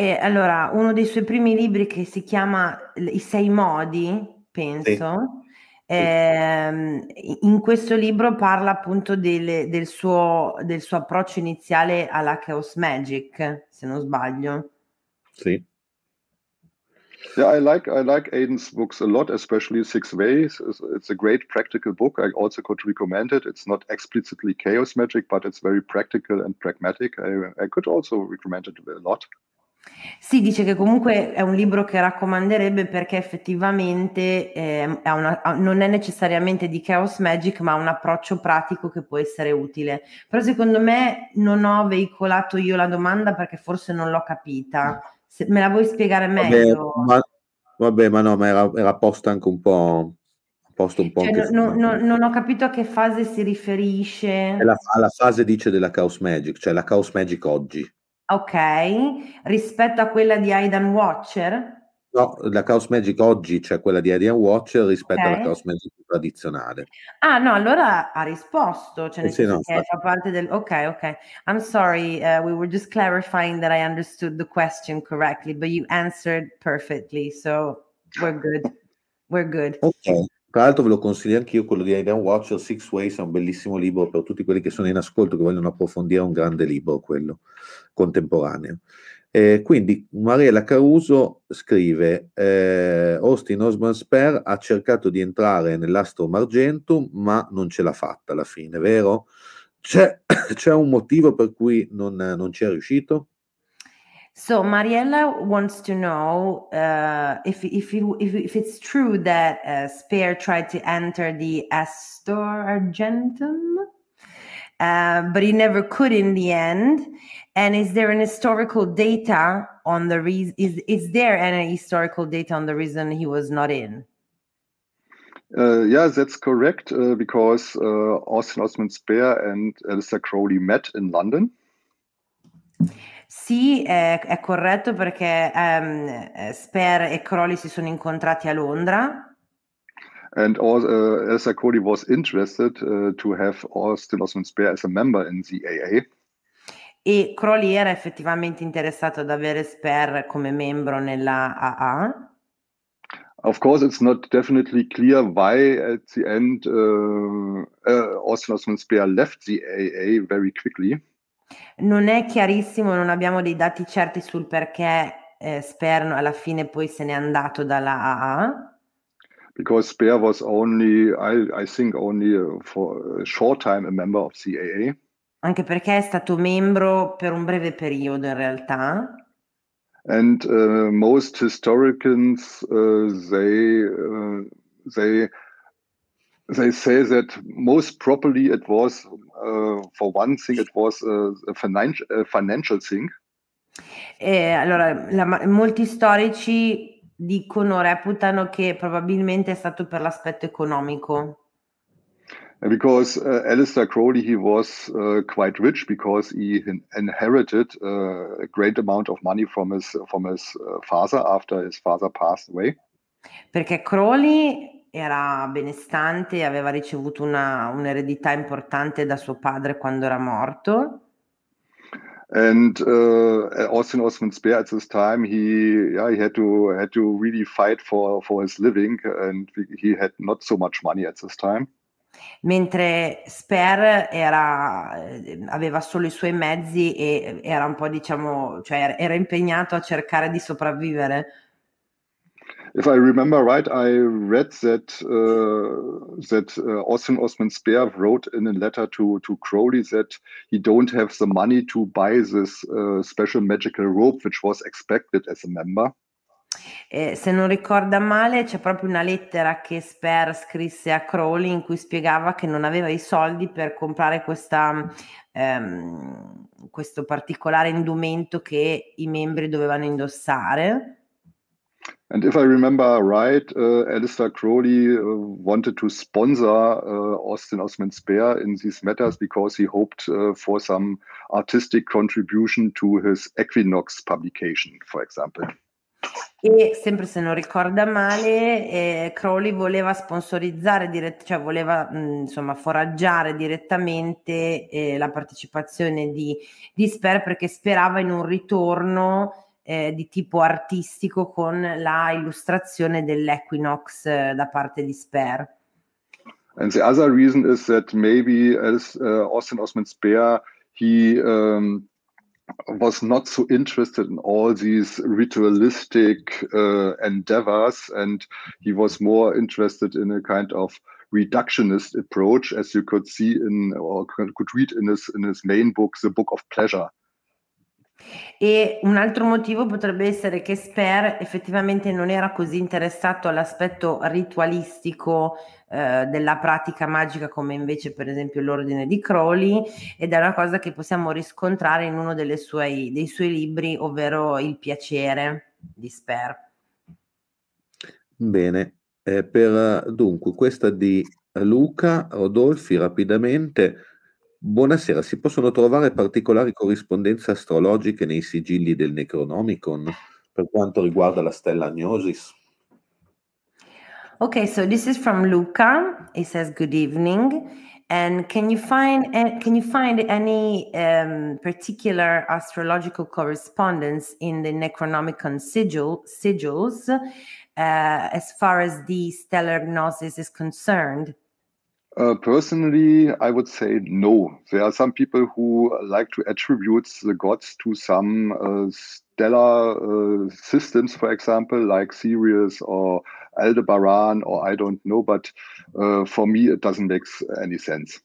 E allora, uno dei suoi primi libri che si chiama I sei modi, penso, sì. eh, in questo libro parla appunto del, del, suo, del suo approccio iniziale alla Chaos Magic, se non sbaglio. Sì. Yeah, I like I like Aiden's books a lot, especially Six Ways. It's, it's, a great practical book. I also could recommend it. It's not explicitly chaos magic, but it's very practical and pragmatic. I, I could also recommend it a lot. Sì, dice che comunque è un libro che raccomanderebbe perché effettivamente eh, è una, non è necessariamente di Chaos Magic, ma ha un approccio pratico che può essere utile. Però secondo me non ho veicolato io la domanda perché forse non l'ho capita. Se, me la vuoi spiegare meglio? Vabbè, ma, vabbè, ma no, ma era, era posta anche un po'. Posto un po' cioè, no, no, non ho capito a che fase si riferisce. Alla, alla fase dice della Chaos Magic, cioè la Chaos Magic oggi. Ok, rispetto a quella di Aidan Watcher? No, la Chaos Magic oggi c'è quella di Aidan Watcher rispetto okay. alla Chaos Magic tradizionale. Ah no, allora ha risposto, cioè eh sì, no, fa parte del... Ok, ok. I'm sorry, uh, we were just clarifying that I understood the question correctly, but you answered perfectly, so we're good. We're good. Ok. Tra l'altro ve lo consiglio anch'io, quello di Aidan Watcher, Six Ways, è un bellissimo libro per tutti quelli che sono in ascolto, che vogliono approfondire un grande libro, quello contemporaneo. Eh, quindi Mariella Caruso scrive eh, Austin Osman Spare ha cercato di entrare nell'astro Margentum ma non ce l'ha fatta alla fine, vero? C'è, c'è un motivo per cui non, non ci è riuscito? So Mariella wants to know uh, if, if, if, if it's true that uh, Spare tried to enter the Astor Argentum, uh, but he never could in the end. And is there an historical data on the reason? Is is there any historical data on the reason he was not in? Uh, yeah, that's correct uh, because uh, Austin Osman Spare and Alistair Crowley met in London. Sì, è, è corretto perché um, Spare e Crowley si sono incontrati a Londra. And all, uh, Alistair Crowley was interested uh, to have Austin Osman Spare as a member in the AA. E Crowley era effettivamente interessato ad avere Sper come membro nella AA. Of course, it's not definitely clear why at the end uh, uh, Austin Osman Speer left the AA very quickly. Non è chiarissimo, non abbiamo dei dati certi sul perché eh, Sper alla fine poi se n'è andato dalla AA. Because Speer was only, I, I think, only uh, for a short time a member of the AA. Anche perché è stato membro per un breve periodo in realtà. And uh, most historians uh, they uh, they they say that most probably it was uh, for one thing it was a, a, financial, a financial thing. Eh, allora, la, molti storici dicono, reputano che probabilmente è stato per l'aspetto economico. Because uh, Alistair Crowley, he was uh, quite rich because he inherited uh, a great amount of money from his from his uh, father after his father passed away. Perché Crowley era benestante, aveva ricevuto una, un'eredità importante da suo padre quando era morto. And uh, Austin Osman Speer at this time, he yeah, he had to had to really fight for for his living, and he had not so much money at this time. Mentre Speer era, aveva solo i suoi mezzi e era un po' diciamo, cioè era impegnato a cercare di sopravvivere if I remember right, I read that uh, that uh, Austin Osman Speer wrote in a letter to to Crowley that he don't have the money to buy this uh, special magical rope, which was expected as a member. Eh, se non ricorda male, c'è proprio una lettera che Sper scrisse a Crowley in cui spiegava che non aveva i soldi per comprare questa, ehm, questo particolare indumento che i membri dovevano indossare. And if I remember right, uh, Alistair Crowley uh, wanted to sponsor uh, Austin Osman Spare in these matters because he hoped uh, for some artistic contribution to his Equinox publication, for example. E sempre se non ricorda male, eh, Crowley voleva sponsorizzare, dirett- cioè voleva mh, insomma foraggiare direttamente eh, la partecipazione di, di Sper perché sperava in un ritorno eh, di tipo artistico con la illustrazione dell'Equinox eh, da parte di Sper. And the other reason is that maybe as uh, Austin Osman Speer, he um, was not so interested in all these ritualistic uh, endeavors, and he was more interested in a kind of reductionist approach, as you could see in or could read in his in his main book, The Book of Pleasure. E un altro motivo potrebbe essere che Sper effettivamente non era così interessato all'aspetto ritualistico eh, della pratica magica come invece per esempio l'ordine di Crowley ed è una cosa che possiamo riscontrare in uno suoi, dei suoi libri, ovvero Il piacere di Sper. Bene, eh, per dunque questa di Luca Rodolfi rapidamente Buonasera, si possono trovare particolari corrispondenze astrologiche nei sigilli del Necronomicon per quanto riguarda la stella Agnosis? Okay, so this is from Luca. He says, "Good evening." And can you find can you find any um, particular astrological correspondence in the Necronomicon sigil sigils uh, as far as the stellar gnosis is concerned? Uh, personally, I would say no. There are some people who like to attribute the gods to some uh, stellar uh, systems, for example, like Sirius or Aldebaran, or I don't know, but uh, for me it doesn't make any sense.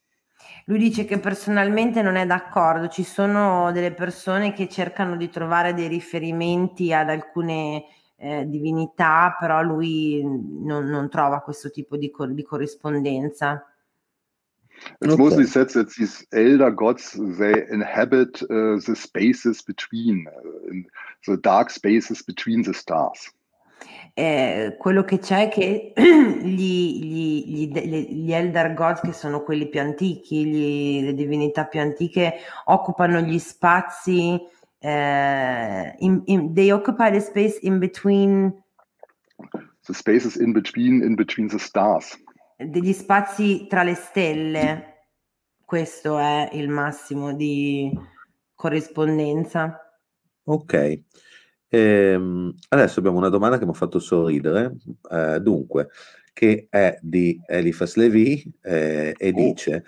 Lui dice che personalmente non è d'accordo, ci sono delle persone che cercano di trovare dei riferimenti ad alcune eh, divinità, però lui non, non, trova questo tipo di, co- di corrispondenza. It's okay. mostly said that these elder gods they inhabit uh, the spaces between, uh, the dark spaces between the stars. Eh, quello che c'è è che gli, gli, gli, gli, Elder Gods, che sono quelli più antichi, gli, le divinità più antiche, occupano gli spazi, eh, in, in, they occupy the space in between. The spaces in between, in between the stars degli spazi tra le stelle. Questo è il massimo di corrispondenza. Ok. Ehm, adesso abbiamo una domanda che mi ha fatto sorridere. Eh, dunque, che è di Eliphas Levi eh, e oh. dice: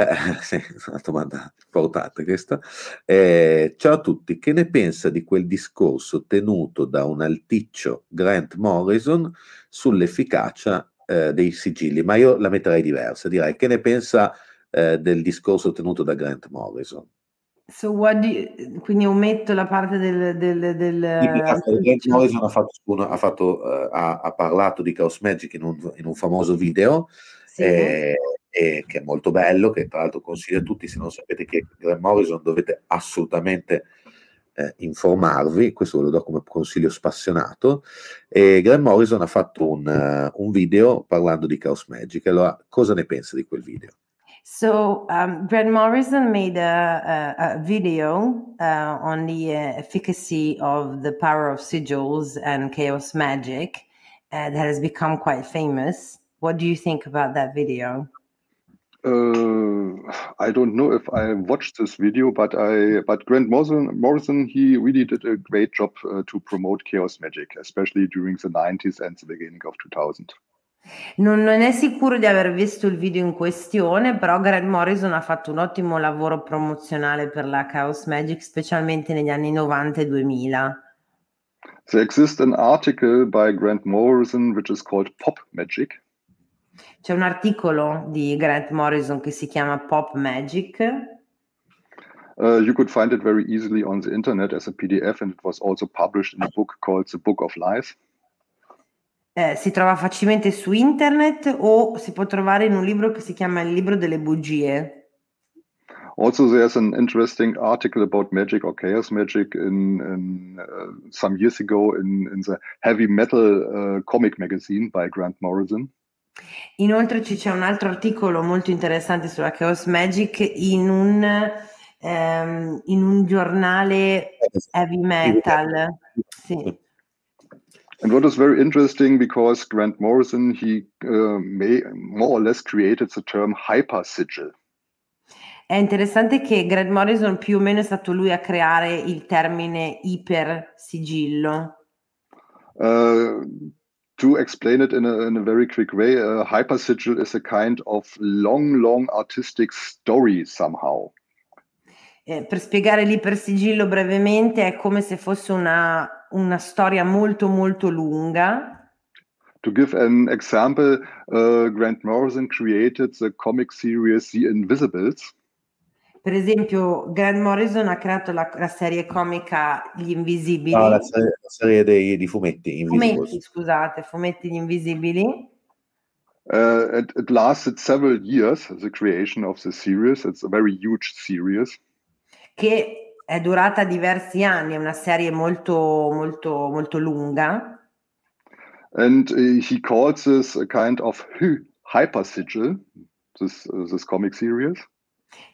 eh, sì, una domanda importante questa. Eh, ciao a tutti, che ne pensa di quel discorso tenuto da un alticcio Grant Morrison sull'efficacia eh, dei sigilli, ma io la metterei diversa, direi che ne pensa eh, del discorso tenuto da Grant Morrison. So you, quindi ometto la parte del... del, del Grant Morrison ha, fatto, ha, fatto, uh, ha, ha, parlato di Chaos Magic in un, in un famoso video sì. eh, eh, che è molto bello, che tra l'altro consiglio a tutti, se non sapete che Grant Morrison dovete assolutamente eh, informarvi, questo ve lo do come consiglio spassionato, e Grant Morrison ha fatto un, uh, un video parlando di Chaos Magic, allora cosa ne pensa di quel video? So um, Grant Morrison made a, a, a video uh, on the uh, efficacy of the power of sigils and chaos magic uh, that has become quite famous. What do you think about that video? Uh, I don't know if I watched this video, but I but Grant Morrison, Morrison he really did a great job uh, to promote chaos magic, especially during the 90s and the beginning of 2000. Non, non è sicuro di aver visto il video in questione, però Grant Morrison ha fatto un ottimo lavoro promozionale per la Chaos Magic, specialmente negli anni 90 e 2000. There exists an article by Grant Morrison which is called Pop Magic. C'è un articolo di Grant Morrison che si chiama Pop Magic. Uh, you could find it very easily on the internet as a PDF and it was also published in a book called The Book of Lies. Eh, si trova facilmente su internet o si può trovare in un libro che si chiama Il libro delle bugie. Also, there's an interesting article about magic or chaos magic in, in uh, some years ago in, in the heavy metal uh, comic magazine by Grant Morrison. Inoltre ci c'è un altro articolo molto interessante sulla chaos magic in un, um, in un giornale heavy metal. Sì. And what is very interesting because Grant Morrison, he uh, may, more or less created the term hyper sigil. È interessante che Grant Morrison più o meno è stato lui a creare il termine iper sigillo. Uh, to explain it in a, in a very quick way, a hyper sigil is a kind of long, long artistic story somehow. Eh, per spiegare l'ipersigillo brevemente, è come se fosse una, una storia molto molto lunga. To give an example, uh, Grant Morrison created the comic series The Invisibles. Per esempio, Grant Morrison ha creato la, la serie comica Gli Invisibili. No, la serie, la serie dei, di fumetti. Fumetti, scusate, fumetti Gli Invisibili. Uh, it, it, lasted several years, the creation of the series. It's a very huge series. Che è durata diversi anni, è una serie molto, molto, molto lunga. And uh, he calls this a kind of hyper sigil, this, uh, this comic series.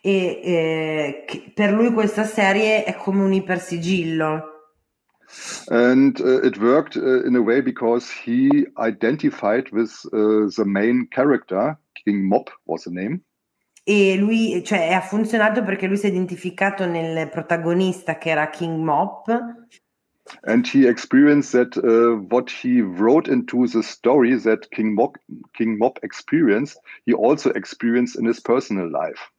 E eh, per lui questa serie è come un ipersigillo. And uh, it worked uh, in a way because he identified with uh, the main character, King Mop was the name e lui, cioè, ha funzionato perché lui si è identificato nel protagonista che era King Mop. And he experienced that uh, what he wrote into the story that King Mop, King Mop experienced, he also experienced in his personal life.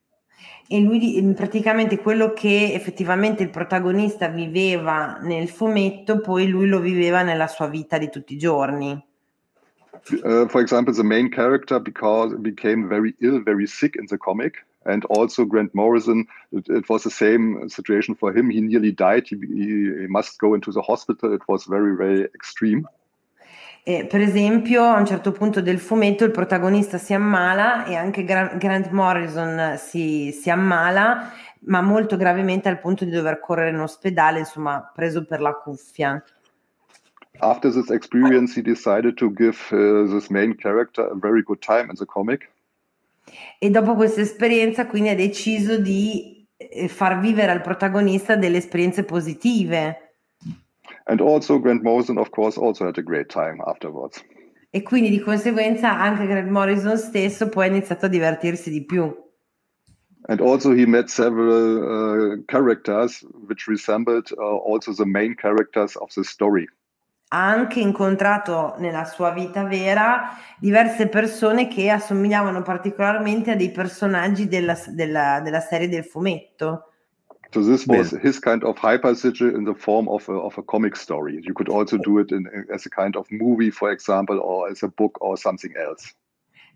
E lui praticamente quello che effettivamente il protagonista viveva nel fumetto, poi lui lo viveva nella sua vita di tutti i giorni. uh, for example, the main character because became very ill, very sick in the comic. And also Grant Morrison, it, it was the same situation for him. He nearly died. He, he must go into the hospital. It was very, very extreme. Eh, per esempio, a un certo punto del fumetto il protagonista si ammala e anche Gra- Grant Morrison si, si, ammala, ma molto gravemente al punto di dover correre in ospedale, insomma, preso per la cuffia. after this experience, he decided to give uh, this main character a very good time in the comic. E dopo questa esperienza, quindi ha deciso di eh, far vivere al protagonista delle esperienze positive. And also Grant Morrison, of course, also had a great time afterwards. E quindi di conseguenza anche Grant Morrison stesso poi ha iniziato a divertirsi di più. And also he met several uh, characters which resembled uh, also the main characters of the story ha anche incontrato nella sua vita vera diverse persone che assomigliavano particolarmente a dei personaggi della, della, della serie del fumetto. So this was his kind of hypersigil in the form of a, of a comic story. You could also do it in, as a kind of movie, for example, or as a book or something else.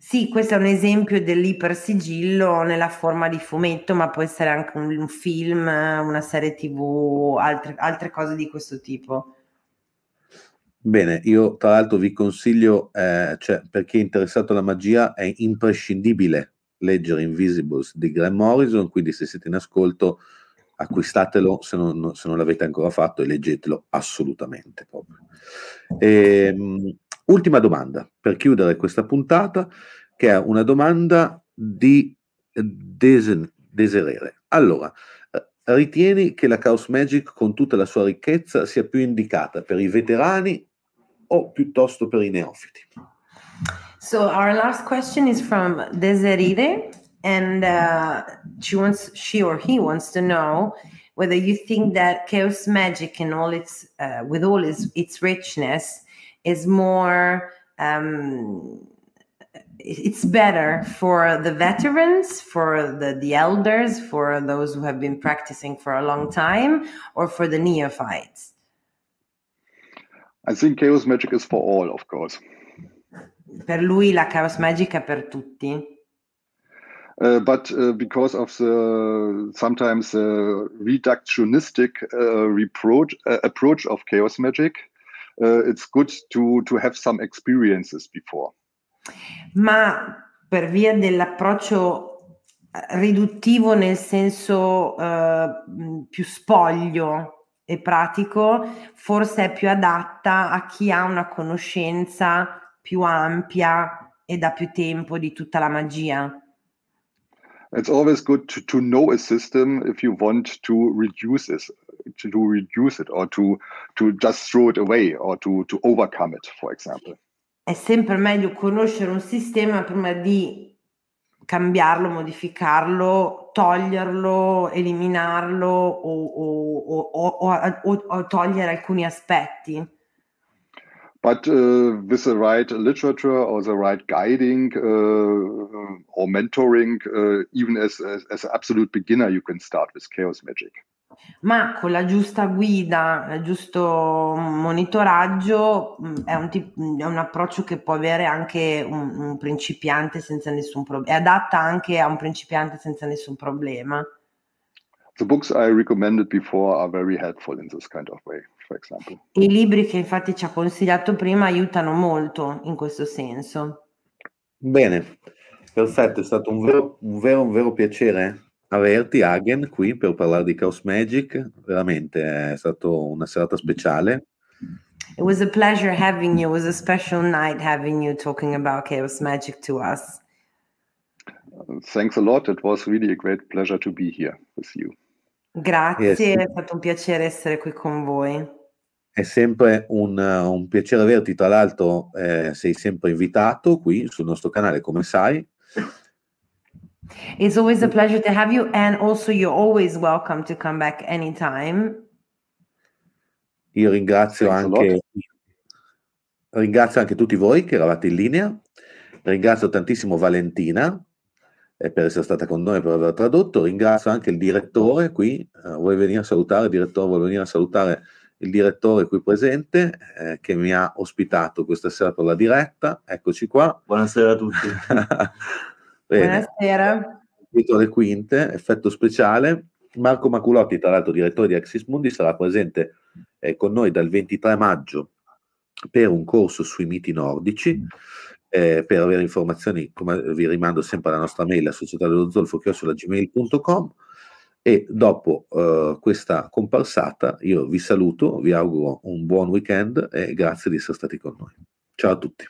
Sì, questo è un esempio dell'ipersigillo nella forma di fumetto, ma può essere anche un, un film, una serie TV, altre, altre, cose di questo tipo. Bene, io tra l'altro vi consiglio, eh, cioè, per chi è interessato alla magia, è imprescindibile leggere Invisibles di Graham Morrison, quindi se siete in ascolto acquistatelo se non, se non l'avete ancora fatto e leggetelo assolutamente. E, um, ultima domanda per chiudere questa puntata, che è una domanda di Desen- Deserere. Allora, eh, ritieni che la Chaos Magic con tutta la sua ricchezza sia più indicata per i veterani o piuttosto per i neofiti? So our last question is from Deserire. And uh, she wants she or he wants to know whether you think that chaos magic and all its uh, with all its its richness is more um, it's better for the veterans for the the elders for those who have been practicing for a long time or for the neophytes? I think chaos magic is for all of course. Per lui la chaos magic è per tutti uh, but uh, because of the sometimes reductionistic reproach, approach of chaos magic, it's good to, to have some experiences before. Ma per via dell'approccio riduttivo nel senso più spoglio e pratico, forse è più adatta a chi ha una conoscenza più ampia e da più tempo di tutta la magia. It's always good to, to know a system if you want to reduce it to, to reduce it or to to just throw it away or to to overcome it for example è sempre meglio conoscere un sistema prima di cambiarlo, modificarlo, toglierlo, eliminarlo o, o, o, o togliere alcuni aspetti. But uh, with the right literature or the right guiding uh, or mentoring, uh, even as, as, as, an absolute beginner, you can start with chaos magic. Ma con la giusta guida, il giusto monitoraggio, mm, è un, tip- è un approccio che può avere anche un, un principiante senza nessun problema, è adatta anche a un principiante senza nessun problema. The books I recommended before are very helpful in this kind of way. I libri che infatti ci ha consigliato prima aiutano molto in questo senso. Bene, perfetto, è stato un vero, un vero, un vero piacere averti, Hagen, qui per parlare di Chaos Magic. Veramente è stata una serata speciale. It was a pleasure having you. It was a special night having you talking about Chaos Magic to us. Thanks a lot. It was really a great pleasure to be here with you. Grazie, yes. è stato un piacere essere qui con voi. È sempre un, un piacere averti, tra l'altro eh, sei sempre invitato qui sul nostro canale, come sai. It's always a pleasure to have you and also you're always welcome to come back anytime. Io ringrazio anche, ringrazio anche tutti voi che eravate in linea. Ringrazio tantissimo Valentina eh, per essere stata con noi, per aver tradotto. Ringrazio anche il direttore qui. Uh, vuoi venire a salutare? Il direttore vuole venire a salutare il direttore qui presente eh, che mi ha ospitato questa sera per la diretta. Eccoci qua. Buonasera a tutti. Buonasera. Dietro le quinte, effetto speciale. Marco Maculotti, tra l'altro direttore di Axis Mundi, sarà presente eh, con noi dal 23 maggio per un corso sui miti nordici. Eh, per avere informazioni, come vi rimando sempre alla nostra mail, la società dello zolfo, gmail.com e dopo uh, questa comparsata io vi saluto, vi auguro un buon weekend e grazie di essere stati con noi. Ciao a tutti.